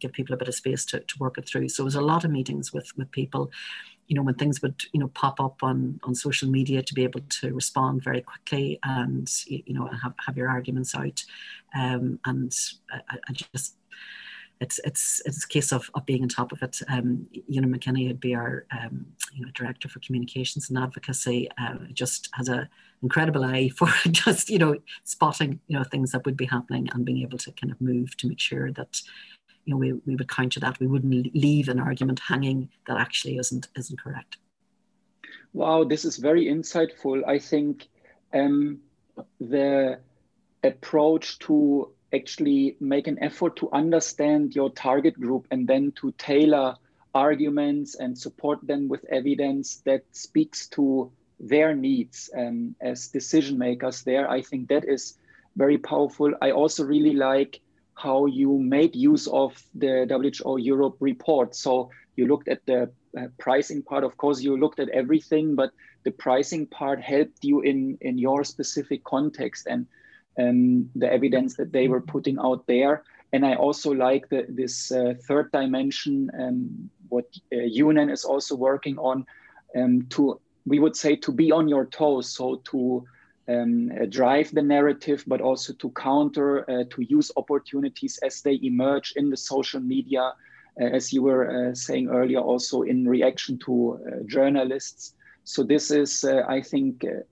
give people a bit of space to, to work it through. So it was a lot of meetings with with people, you know, when things would you know pop up on on social media to be able to respond very quickly and you know have have your arguments out, um, and I, I just it's it's it's a case of, of being on top of it. Um, know, McKinney would be our um, you know director for communications and advocacy. Uh, just has a incredible eye [LAUGHS] for just you know spotting you know things that would be happening and being able to kind of move to make sure that you know, we, we would counter that. We wouldn't leave an argument hanging that actually isn't isn't correct. Wow, this is very insightful. I think um, the approach to actually make an effort to understand your target group and then to tailor arguments and support them with evidence that speaks to their needs um, as decision makers there i think that is very powerful i also really like how you made use of the WHO Europe report. So you looked at the uh, pricing part. Of course, you looked at everything, but the pricing part helped you in in your specific context and um, the evidence that they were putting out there. And I also like the, this uh, third dimension, um, what uh, Eunan is also working on, um, to we would say to be on your toes. So to um, uh, drive the narrative, but also to counter, uh, to use opportunities as they emerge in the social media, uh, as you were uh, saying earlier, also in reaction to uh, journalists. So this is, uh, I think, a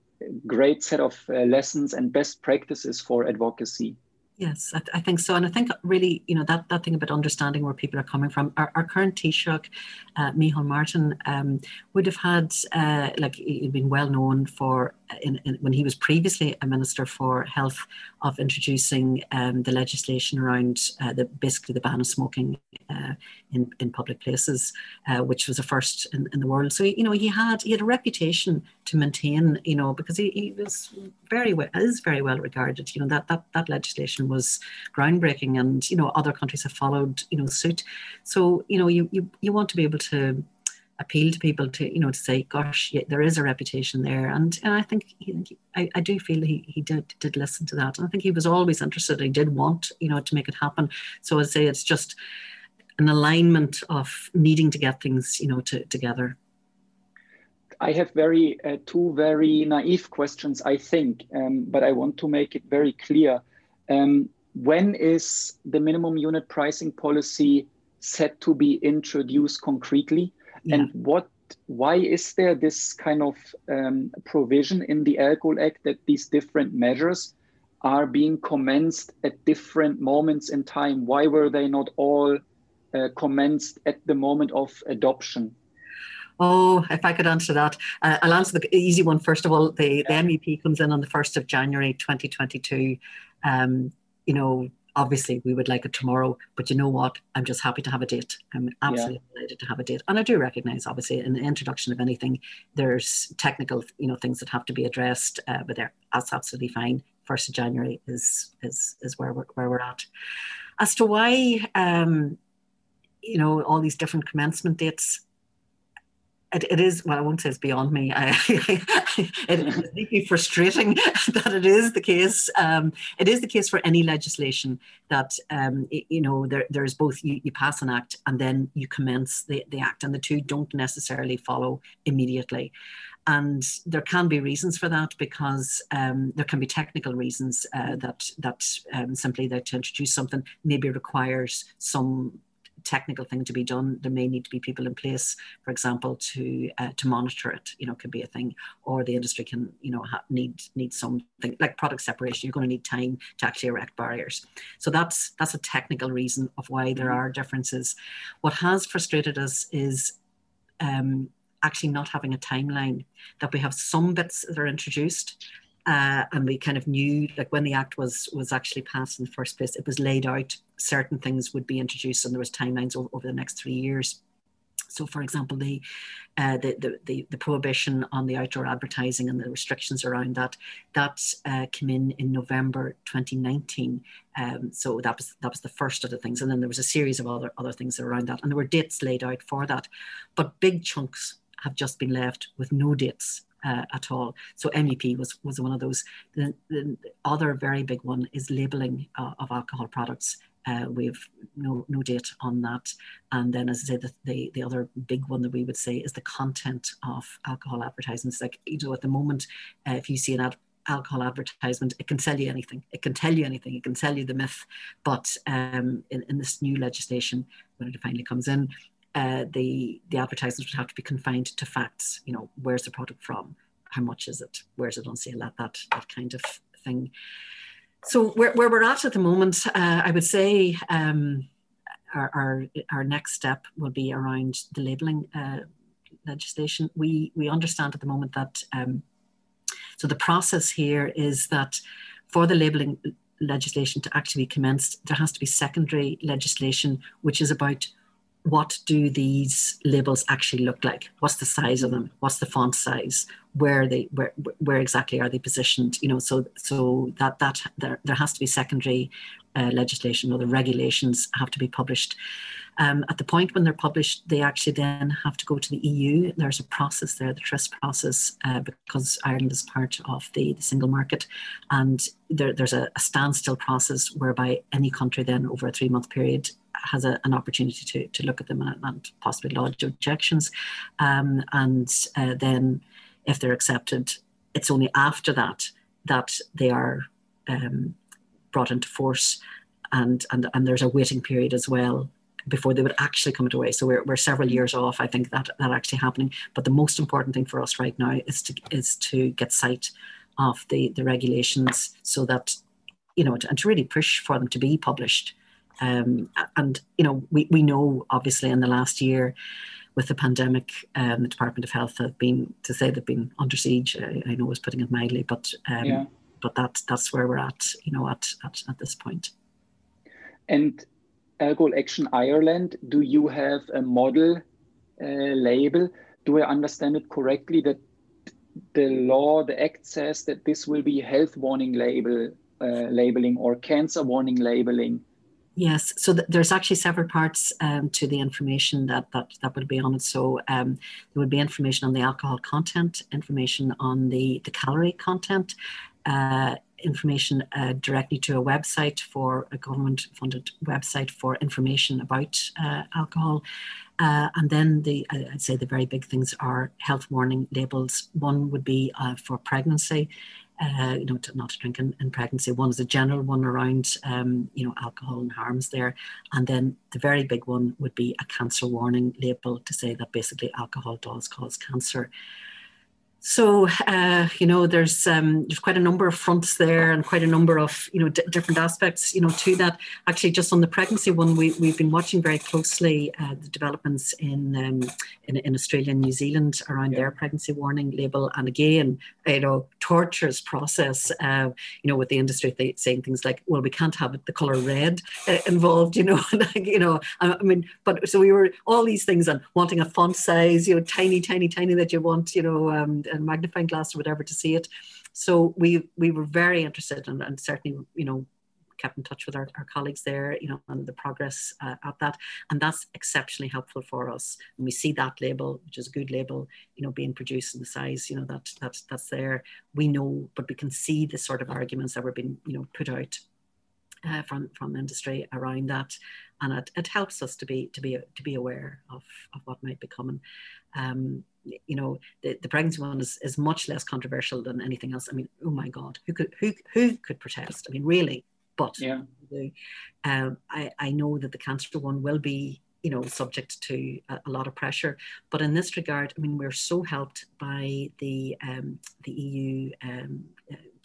great set of lessons and best practices for advocacy. Yes, I, th- I, think so, and I think really, you know, that that thing about understanding where people are coming from. Our, our current Taoiseach, uh, Micheál Martin, um, would have had uh, like he'd been well known for in, in, when he was previously a minister for health of introducing um, the legislation around uh, the basically the ban of smoking uh, in in public places, uh, which was a first in, in the world. So you know he had he had a reputation to maintain, you know, because he, he was very well is very well regarded. You know that that that legislation was groundbreaking, and you know other countries have followed you know suit. So you know you you you want to be able to appeal to people to you know to say gosh yeah, there is a reputation there. And and I think he, I, I do feel he, he did did listen to that. And I think he was always interested. He did want you know to make it happen. So I'd say it's just an alignment of needing to get things you know to, together. I have very uh, two very naive questions I think um, but I want to make it very clear. Um, when is the minimum unit pricing policy set to be introduced concretely yeah. and what why is there this kind of um, provision in the alcohol act that these different measures are being commenced at different moments in time why were they not all uh, commenced at the moment of adoption Oh, if I could answer that, uh, I'll answer the easy one first of all. The, yeah. the MUP comes in on the 1st of January 2022. Um, you know, obviously we would like it tomorrow but you know what? I'm just happy to have a date. I'm absolutely yeah. delighted to have a date. And i do recognize obviously in the introduction of anything there's technical you know things that have to be addressed uh, but there that's absolutely fine. First of january is is is where we're where we're at. As to why um you know all these different commencement dates it, it is well i won't say it's beyond me. I, [LAUGHS] it is deeply frustrating [LAUGHS] that it is the case um, it is the case for any legislation that um, it, you know there, there's both you, you pass an act and then you commence the, the act and the two don't necessarily follow immediately. And there can be reasons for that because um, there can be technical reasons uh, that that um, simply that to introduce something maybe requires some technical thing to be done. There may need to be people in place, for example, to uh, to monitor it. You know, could be a thing, or the industry can you know ha- need need something like product separation. You're going to need time to actually erect barriers. So that's that's a technical reason of why there mm-hmm. are differences. What has frustrated us is. Um, actually not having a timeline that we have some bits that are introduced uh, and we kind of knew like when the act was was actually passed in the first place it was laid out certain things would be introduced and there was timelines over, over the next three years. So for example the, uh, the, the, the, the, prohibition on the outdoor advertising and the restrictions around that that uh, came in in november 2019 um, so that was that was the first of the things. And then there was a series of other other things around that. And there were dates laid out for that. But big chunks have just been left with no dates uh, at all. So MUP was was one of those. The, the other very big one is labelling uh, of alcohol products. Uh, we have no no date on that. And then, as I say, the, the, the other big one that we would say is the content of alcohol advertisements. Like you know, at the moment, uh, if you see an ad, alcohol advertisement, it can sell you anything. It can tell you anything. It can sell you the myth. But um, in, in this new legislation, when it finally comes in, uh, the the advertisements would have to be confined to facts. You know, where's the product from? How much is it? Where's it on sale? That that kind of thing. So where, where we're at at the moment, uh, I would say um, our, our, our next step will be around the labelling uh, legislation. We we understand at the moment that um, so the process here is that for the labelling legislation to actually be commenced, there has to be secondary legislation which is about what do these labels actually look like? What's the size of them? What's the font size? Where are they? Where where exactly are they positioned? You know, so so that that there there has to be secondary uh, legislation or the regulations have to be published. Um, at the point when they're published, they actually then have to go to the EU. There's a process there, the TRIS process, uh, because Ireland is part of the, the single market. And there, there's a, a, standstill process whereby any country then over a three month period has a, an opportunity to, to look at them and, and possibly lodge objections. Um, and uh, then, if they're accepted, it's only after that that they are um, brought into force, and, and and there's a waiting period as well before they would actually come into way. So we're, we're several years off. I think that that actually happening. But the most important thing for us right now is to is to get sight of the the regulations so that you know and to really push for them to be published um, and you know, we we know obviously in the last year with the pandemic, um, the Department of Health have been to say they've been under siege. I, I know was putting it mildly, but um, yeah. but that that's where we're at. You know, at at, at this point. And Alcohol Action Ireland, do you have a model uh, label? Do I understand it correctly that the law, the act says that this will be health warning label uh, labeling or cancer warning labeling? Yes, so th- there's actually several parts um, to the information that that that would be on it. So um, there would be information on the alcohol content, information on the the calorie content, uh, information uh, directly to a website for a government-funded website for information about uh, alcohol, uh, and then the I'd say the very big things are health warning labels. One would be uh, for pregnancy uh, you know, to, not to drink in, in, pregnancy. One is a general one around, um, you know, alcohol and harms there. And then the very big one would be a cancer warning label to say that basically alcohol does cause cancer. So uh, you know, there's um, there's quite a number of fronts there, and quite a number of you know d- different aspects you know to that. Actually, just on the pregnancy one, we we've been watching very closely uh, the developments in, um, in, in Australia and New Zealand around yeah. their pregnancy warning label, and again, you know, torturous process. Uh, you know, with the industry saying things like, "Well, we can't have the color red uh, involved," you know, [LAUGHS] like, you know. I mean, but so we were all these things and wanting a font size, you know, tiny, tiny, tiny that you want, you know. Um, a magnifying glass or whatever to see it. So we we were very interested and, and certainly you know kept in touch with our, our colleagues there, you know, and the progress uh, at that. And that's exceptionally helpful for us. And we see that label, which is a good label, you know, being produced in the size, you know, that, that that's there. We know, but we can see the sort of arguments that were being, you know, put out uh, from from industry around that, and it, it helps us to be to be to be aware of, of what might be coming. Um, you know, the, the pregnancy one is, is much less controversial than anything else. I mean, oh my God, who could who who could protest? I mean, really. But yeah. um, I, I know that the cancer one will be you know subject to a, lot of pressure but in this regard i mean we're so helped by the um, the eu um,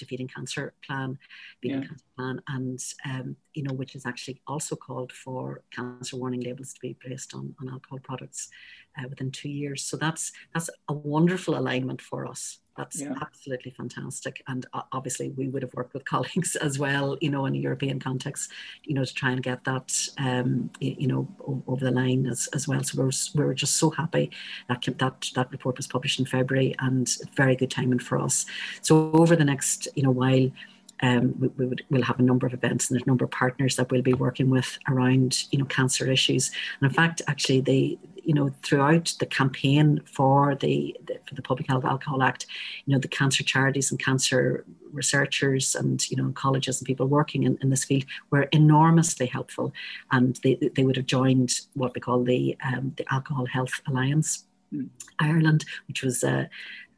defeating cancer plan beating yeah. cancer plan and um, you know which is actually also called for cancer warning labels to be placed on, on alcohol products uh, within two years. So that's that's a wonderful alignment for us. That's yeah. absolutely fantastic. And uh, obviously, we would have worked with [LAUGHS] colleagues as well, you know, in a European context, you know, to try and get that, um, you know, over the line as, as well. So we're, we're just so happy that that that report was published in February, and very good timing for us. So over the next, you know, while. Um, we, we would we'll have a number of events and there's a number of partners that we'll be working with around you know cancer issues and in fact actually they you know, throughout the campaign for the, the, for the Public Health Alcohol Act, you know, the cancer charities and cancer researchers and you know colleges and people working in, in this field were enormously helpful, and they they would have joined what we call the um, the Alcohol Health Alliance. Mm. Ireland, which was uh,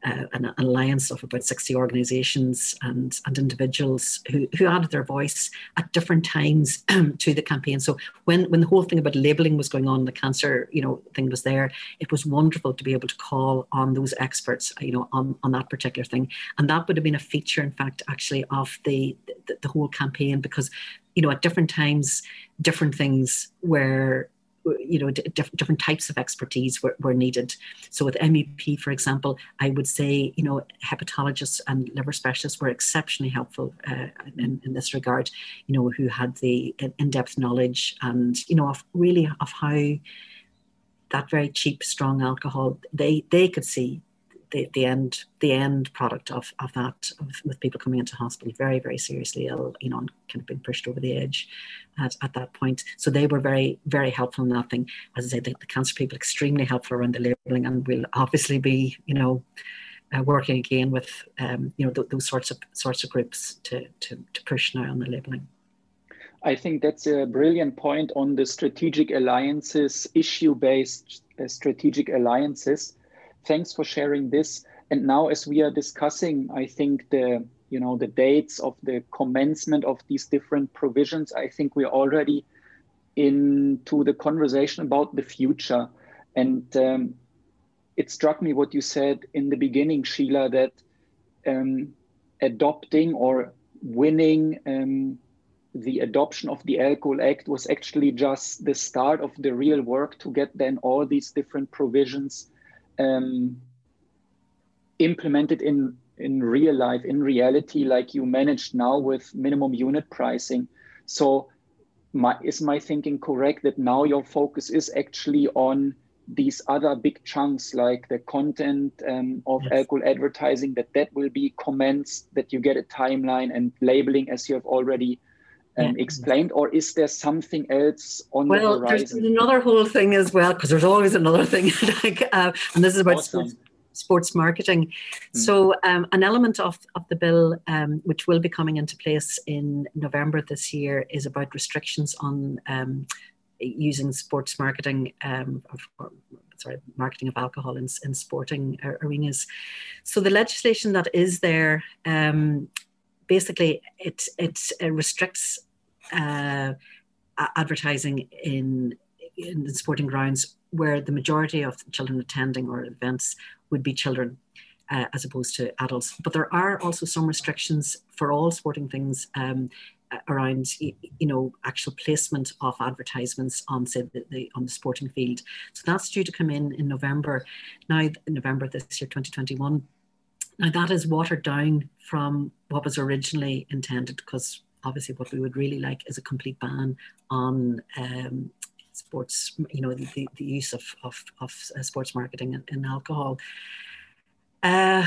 uh, an, alliance of about 60 organizations and, and individuals who, who added their voice at different times [CLEARS THROAT] to the campaign. So when, when the whole thing about labeling was going on, the cancer, you know, thing was there, it was wonderful to be able to call on those experts, you know, on, on that particular thing. And that would have been a feature, in fact, actually of the, the, the whole campaign because, you know, at different times, different things were you know, diff- different types of expertise were, were needed. So with MUP, for example, I would say, you know, hepatologists and liver specialists were exceptionally helpful uh, in, in this regard, you know, who had the in-depth knowledge and, you know, of really of how that very cheap, strong alcohol, they, they could see the, the end the end product of, of that of, with people coming into hospital very very seriously ill you know and kind of being pushed over the edge at, at that point. So they were very very helpful in that thing. As I say the, the cancer people extremely helpful around the labeling and will obviously be you know uh, working again with um, you know th- those sorts of sorts of groups to, to to push now on the labeling. I think that's a brilliant point on the strategic alliances, issue based uh, strategic alliances thanks for sharing this. And now, as we are discussing, I think the you know the dates of the commencement of these different provisions, I think we're already into the conversation about the future. And um, it struck me what you said in the beginning, Sheila, that um, adopting or winning um, the adoption of the Alcohol Act was actually just the start of the real work to get then all these different provisions um, implemented in in real life, in reality, like you managed now with minimum unit pricing. So, my, is my thinking correct that now your focus is actually on these other big chunks like the content um, of yes. alcohol advertising that that will be commenced that you get a timeline and labeling as you have already um, yeah. explained, or is there something else on well, the horizon? Well, there's another whole thing as well, because there's always another thing. [LAUGHS] like, uh, and this is about awesome. sports, sports, marketing. Mm. So, um, an element of, of the bill, um, which will be coming into place in November this year, is about restrictions on um, using sports marketing um, of, sorry, marketing of alcohol in, in sporting arenas. So the legislation that is there um, basically it it restricts uh, advertising in in sporting grounds where the majority of children attending or events would be children uh, as opposed to adults. But there are also some restrictions for all sporting things um, around you know actual placement of advertisements on say the, the, on the sporting field. So that's due to come in in November. Now November this year, 2021. Now, that is watered down from what was originally intended because obviously what we would really like is a complete ban on um, sports, you know, the, the use of, of, of uh, sports marketing and, and alcohol. Uh,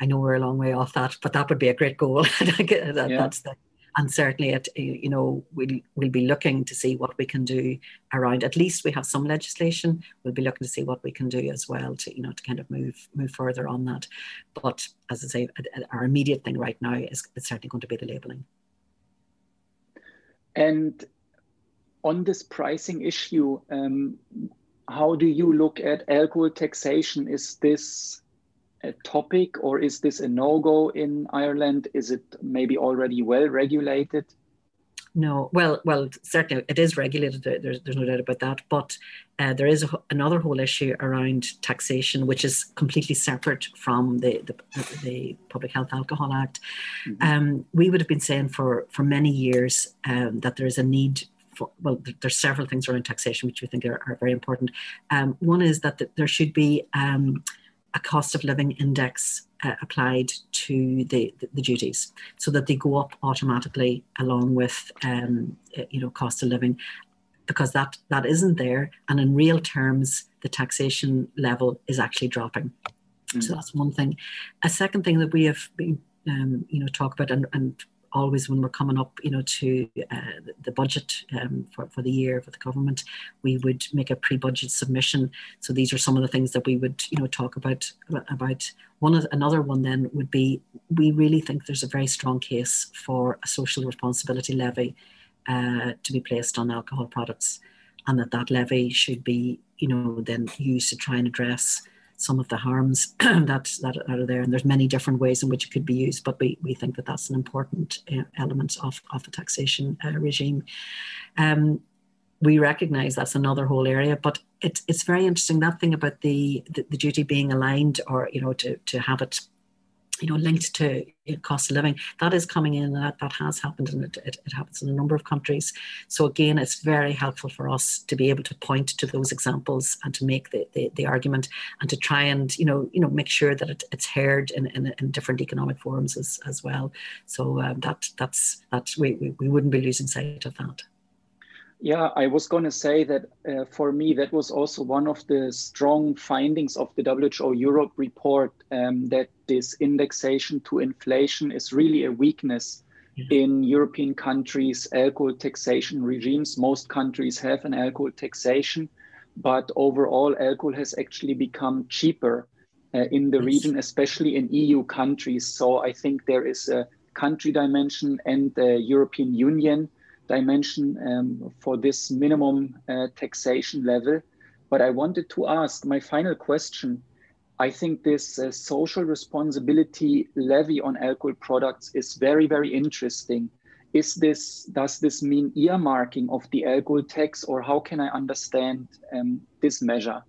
I know we're a long way off that, but that would be a great goal. [LAUGHS] that, yeah. That's the, and certainly it you know we'll we'll be looking to see what we can do around at least we have some legislation we'll be looking to see what we can do as well to you know to kind of move move further on that. But as i say our immediate thing right now is it's certainly going to be the labeling and on this pricing issue um, how do you look at alcohol taxation? Is this a topic or is this a no-go in Ireland? Is it maybe already well regulated? No, well, well, certainly it is regulated. There's, there's no doubt about that. But uh, there is a, another whole issue around taxation, which is completely separate from the the, the Public Health Alcohol Act. Mm-hmm. Um, we would have been saying for for many years um, that there is a need for, well, there's several things around taxation which we think are, are very important. Um, one is that the, there should be um, a cost of living index uh, applied to the, the, the, duties so that they go up automatically along with um, uh, you know cost of living because that that isn't there and in real terms the taxation level is actually dropping mm-hmm. so that's one thing a second thing that we have been um, you know talk about and, and always when we're coming up, you know, to uh, the budget um, for, for the year for the government, we would make a pre-budget submission. So these are some of the things that we would, you know, talk about about. One of another one then would be we really think there's a very strong case for a social responsibility levy uh, to be placed on alcohol products, and that that levy should be, you know, then used to try and address some of the harms [CLEARS THROAT] that, that are there. And there's many different ways in which it could be used, but we, we think that that's an important uh, element of, of the taxation uh, regime. Um, we recognize that's another whole area, but it's it's very interesting that thing about the, the, the duty being aligned or you know to to have it you know, linked to cost of living. That is coming in, and that, that has happened, and it, it, it, happens in a number of countries. So again, it's very helpful for us to be able to point to those examples and to make the, the, the argument and to try and you know you know make sure that it, it's heard in, in, in, different economic forums as, as well. So um, that that's that we, we, we wouldn't be losing sight of that. Yeah, I was going to say that uh, for me, that was also one of the strong findings of the WHO Europe report um, that this indexation to inflation is really a weakness yeah. in European countries' alcohol taxation regimes. Most countries have an alcohol taxation, but overall, alcohol has actually become cheaper uh, in the yes. region, especially in EU countries. So I think there is a country dimension and the European Union dimension um, for this minimum uh, taxation level. But I wanted to ask my final question. I think this uh, social responsibility levy on alcohol products is very, very interesting. Is this does this mean earmarking of the alcohol tax, or how can I understand um, this measure?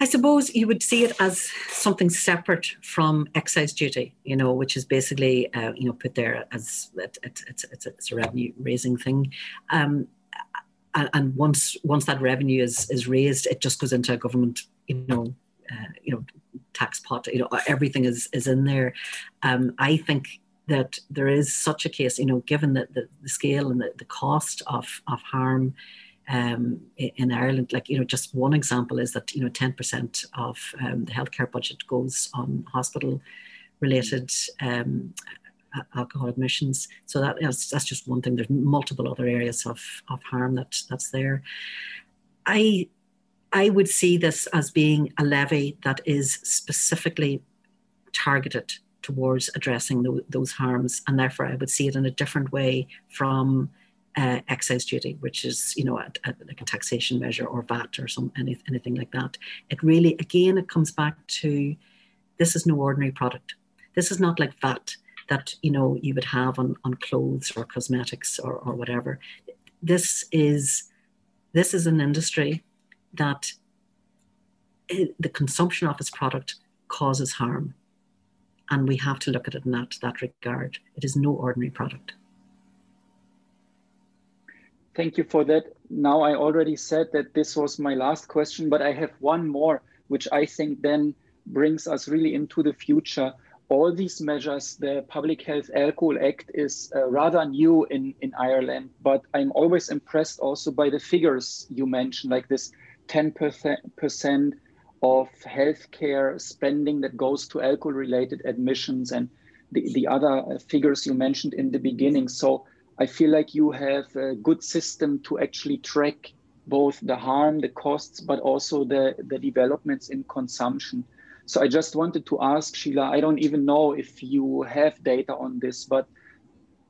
I suppose you would see it as something separate from excise duty, you know, which is basically, uh, you know, put there as it, it, it's, it's, it's a revenue raising thing. Um, and, once once that revenue is is raised, it just goes into a government, you know, uh, you know, tax pot. You know, everything is is in there. Um, I think that there is such a case, you know, given the, the, the scale and the, the cost of of harm um, in Ireland. Like, you know, just one example is that, you know, 10% of um, the healthcare budget goes on hospital related um, alcohol admissions. So that is, that's just one thing. There's multiple other areas of, of harm that that's there. I I would see this as being a levy that is specifically targeted towards addressing the, those harms, and therefore I would see it in a different way from uh, excise duty, which is you know a, a, like a taxation measure or VAT or some any, anything like that. It really again it comes back to this is no ordinary product. This is not like VAT that you know you would have on, on clothes or cosmetics or, or whatever. This is this is an industry that it, the consumption of its product causes harm, and we have to look at it in that that regard. It is no ordinary product. Thank you for that. Now, I already said that this was my last question, but I have one more, which I think then brings us really into the future. All these measures, the Public Health Alcohol Act is uh, rather new in, in Ireland, but I'm always impressed also by the figures you mentioned, like this 10% of healthcare spending that goes to alcohol related admissions and the, the other figures you mentioned in the beginning. So I feel like you have a good system to actually track both the harm, the costs, but also the, the developments in consumption. So I just wanted to ask Sheila, I don't even know if you have data on this, but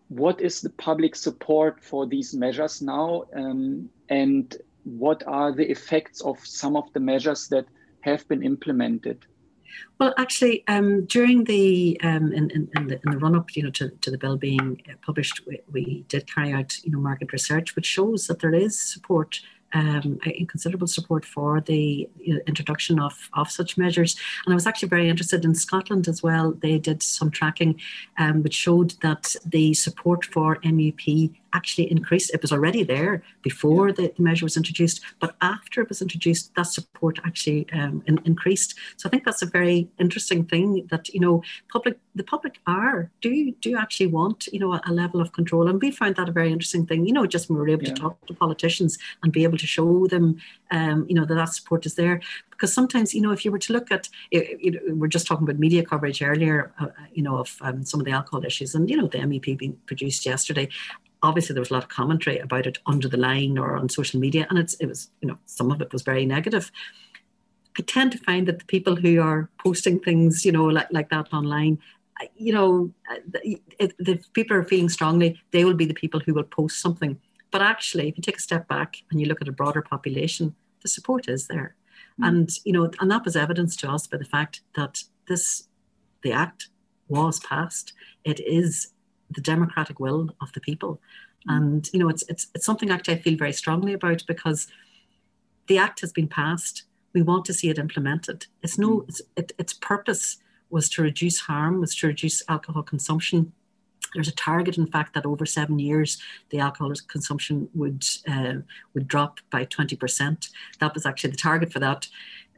what is the public support for these measures now? Um, and what are the effects of some of the measures that have been implemented? Well, actually, um, during the um, in, in, in, the, in the run up, you know, to, to the bill being published, we, we, did carry out, you know, market research, which shows that there is support um, considerable support for the introduction of, of such measures. And I was actually very interested in Scotland as well. They did some tracking um, which showed that the support for MUP actually increased. It was already there before the, the measure was introduced, but after it was introduced, that support actually um, in, increased. So I think that's a very interesting thing that you know public the public are do do actually want you know a, a level of control, and we found that a very interesting thing. You know, just when we were able yeah. to talk to politicians and be able to show them, um, you know, that that support is there because sometimes you know if you were to look at you know, we're just talking about media coverage earlier uh, you know of um, some of the alcohol issues and you know the MUP being produced yesterday obviously there was a lot of commentary about it under the line or on social media and it's it was you know some of it was very negative. I tend to find that the people who are posting things you know like, like that online you know if, if people are feeling strongly they will be the people who will post something. But actually if you take a step back and you look at a broader population the support is there. Mm. and you know and that was evidence to us by the fact that this the act was passed. It is the democratic will of the people. Mm. And you know, it's it's it's something actually I feel very strongly about because the act has been passed. We want to see it implemented. It's no, mm. it's, it, its purpose was to reduce harm, was to reduce alcohol consumption. There's a target, in fact, that over seven years the alcohol consumption would uh, would drop by 20%. That was actually the target for that.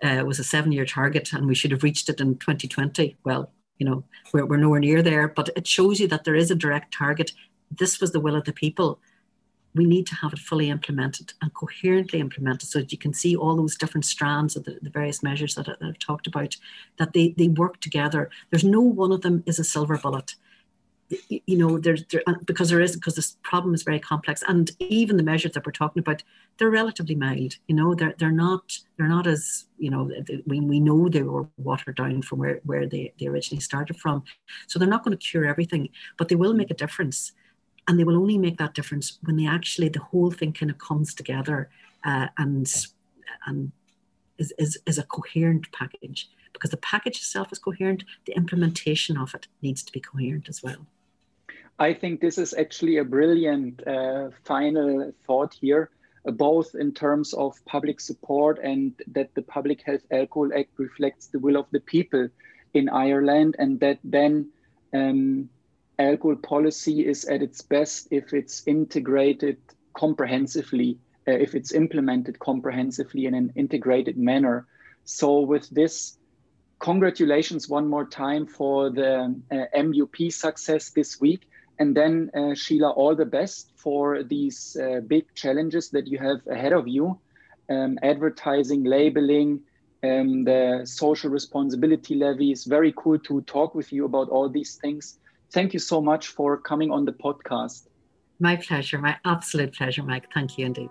Uh, was a seven-year target, and we should have reached it in 2020. Well, you know we're, we're nowhere near there but it shows you that there is a direct target. This was the will of the people. We need to have it fully implemented and coherently implemented so that you can see all those different strands of the, the various measures that, I, that I've talked about, that they, they work together. There's no one of them is a silver bullet you know, there's there, uh, because there is because this problem is very complex, and even the measures that we're talking about, they're relatively mild. You know, they're they're not they're not as you know we we know they were watered down from where where they they originally started from, so they're not going to cure everything, but they will make a difference, and they will only make that difference when they actually the whole thing kind of comes together uh, and and is, is is a coherent package because the package itself is coherent, the implementation of it needs to be coherent as well. I think this is actually a brilliant uh, final thought here, uh, both in terms of public support and that the Public Health Alcohol Act reflects the will of the people in Ireland, and that then um, alcohol policy is at its best if it's integrated comprehensively, uh, if it's implemented comprehensively in an integrated manner. So, with this, congratulations one more time for the uh, MUP success this week. And then, uh, Sheila, all the best for these uh, big challenges that you have ahead of you um, advertising, labeling, um, the social responsibility levy. It's very cool to talk with you about all these things. Thank you so much for coming on the podcast. My pleasure, my absolute pleasure, Maik. Thank you indeed.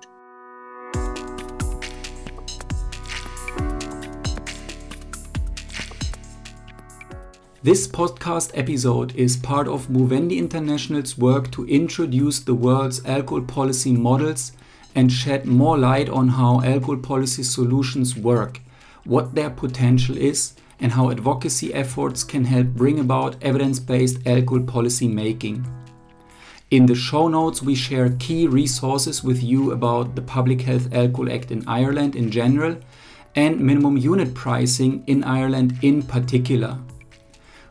This podcast episode is part of Movendi International's work to introduce the world's alcohol policy models and shed more light on how alcohol policy solutions work, what their potential is, and how advocacy efforts can help bring about evidence based alcohol policy making. In the show notes, we share key resources with you about the Public Health Alcohol Act in Ireland in general and minimum unit pricing in Ireland in particular.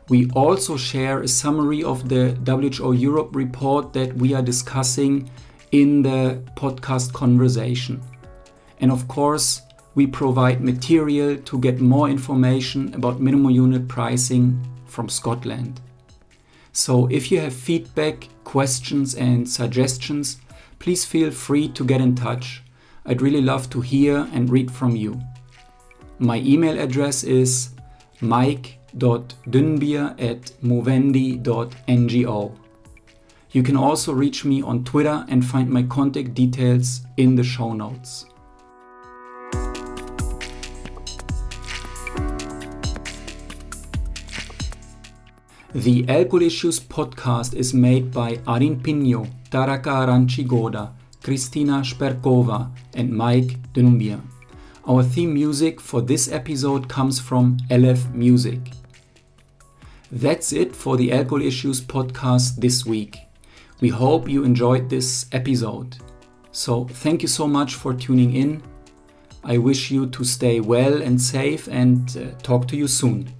We also share a summary of the WHO Europe report that we are discussing in the podcast conversation. And of course, we provide material to get more information about minimum unit pricing from Scotland. So if you have feedback, questions, and suggestions, please feel free to get in touch. I'd really love to hear and read from you. My email address is mike m.dünnbier at movendi.ngo. You can also reach me on Twitter and find my contact details in the show notes. The Alcohol Issues podcast is made by Arin Pino, Taraka Ranchigoda, Kristina Sperkova, and Maik Dünnbier. Our theme music for this episode comes from LF Music. That's it for the Alcohol Issues podcast this week. We hope you enjoyed this episode. So, thank you so much for tuning in. I wish you to stay well and safe and uh, talk to you soon.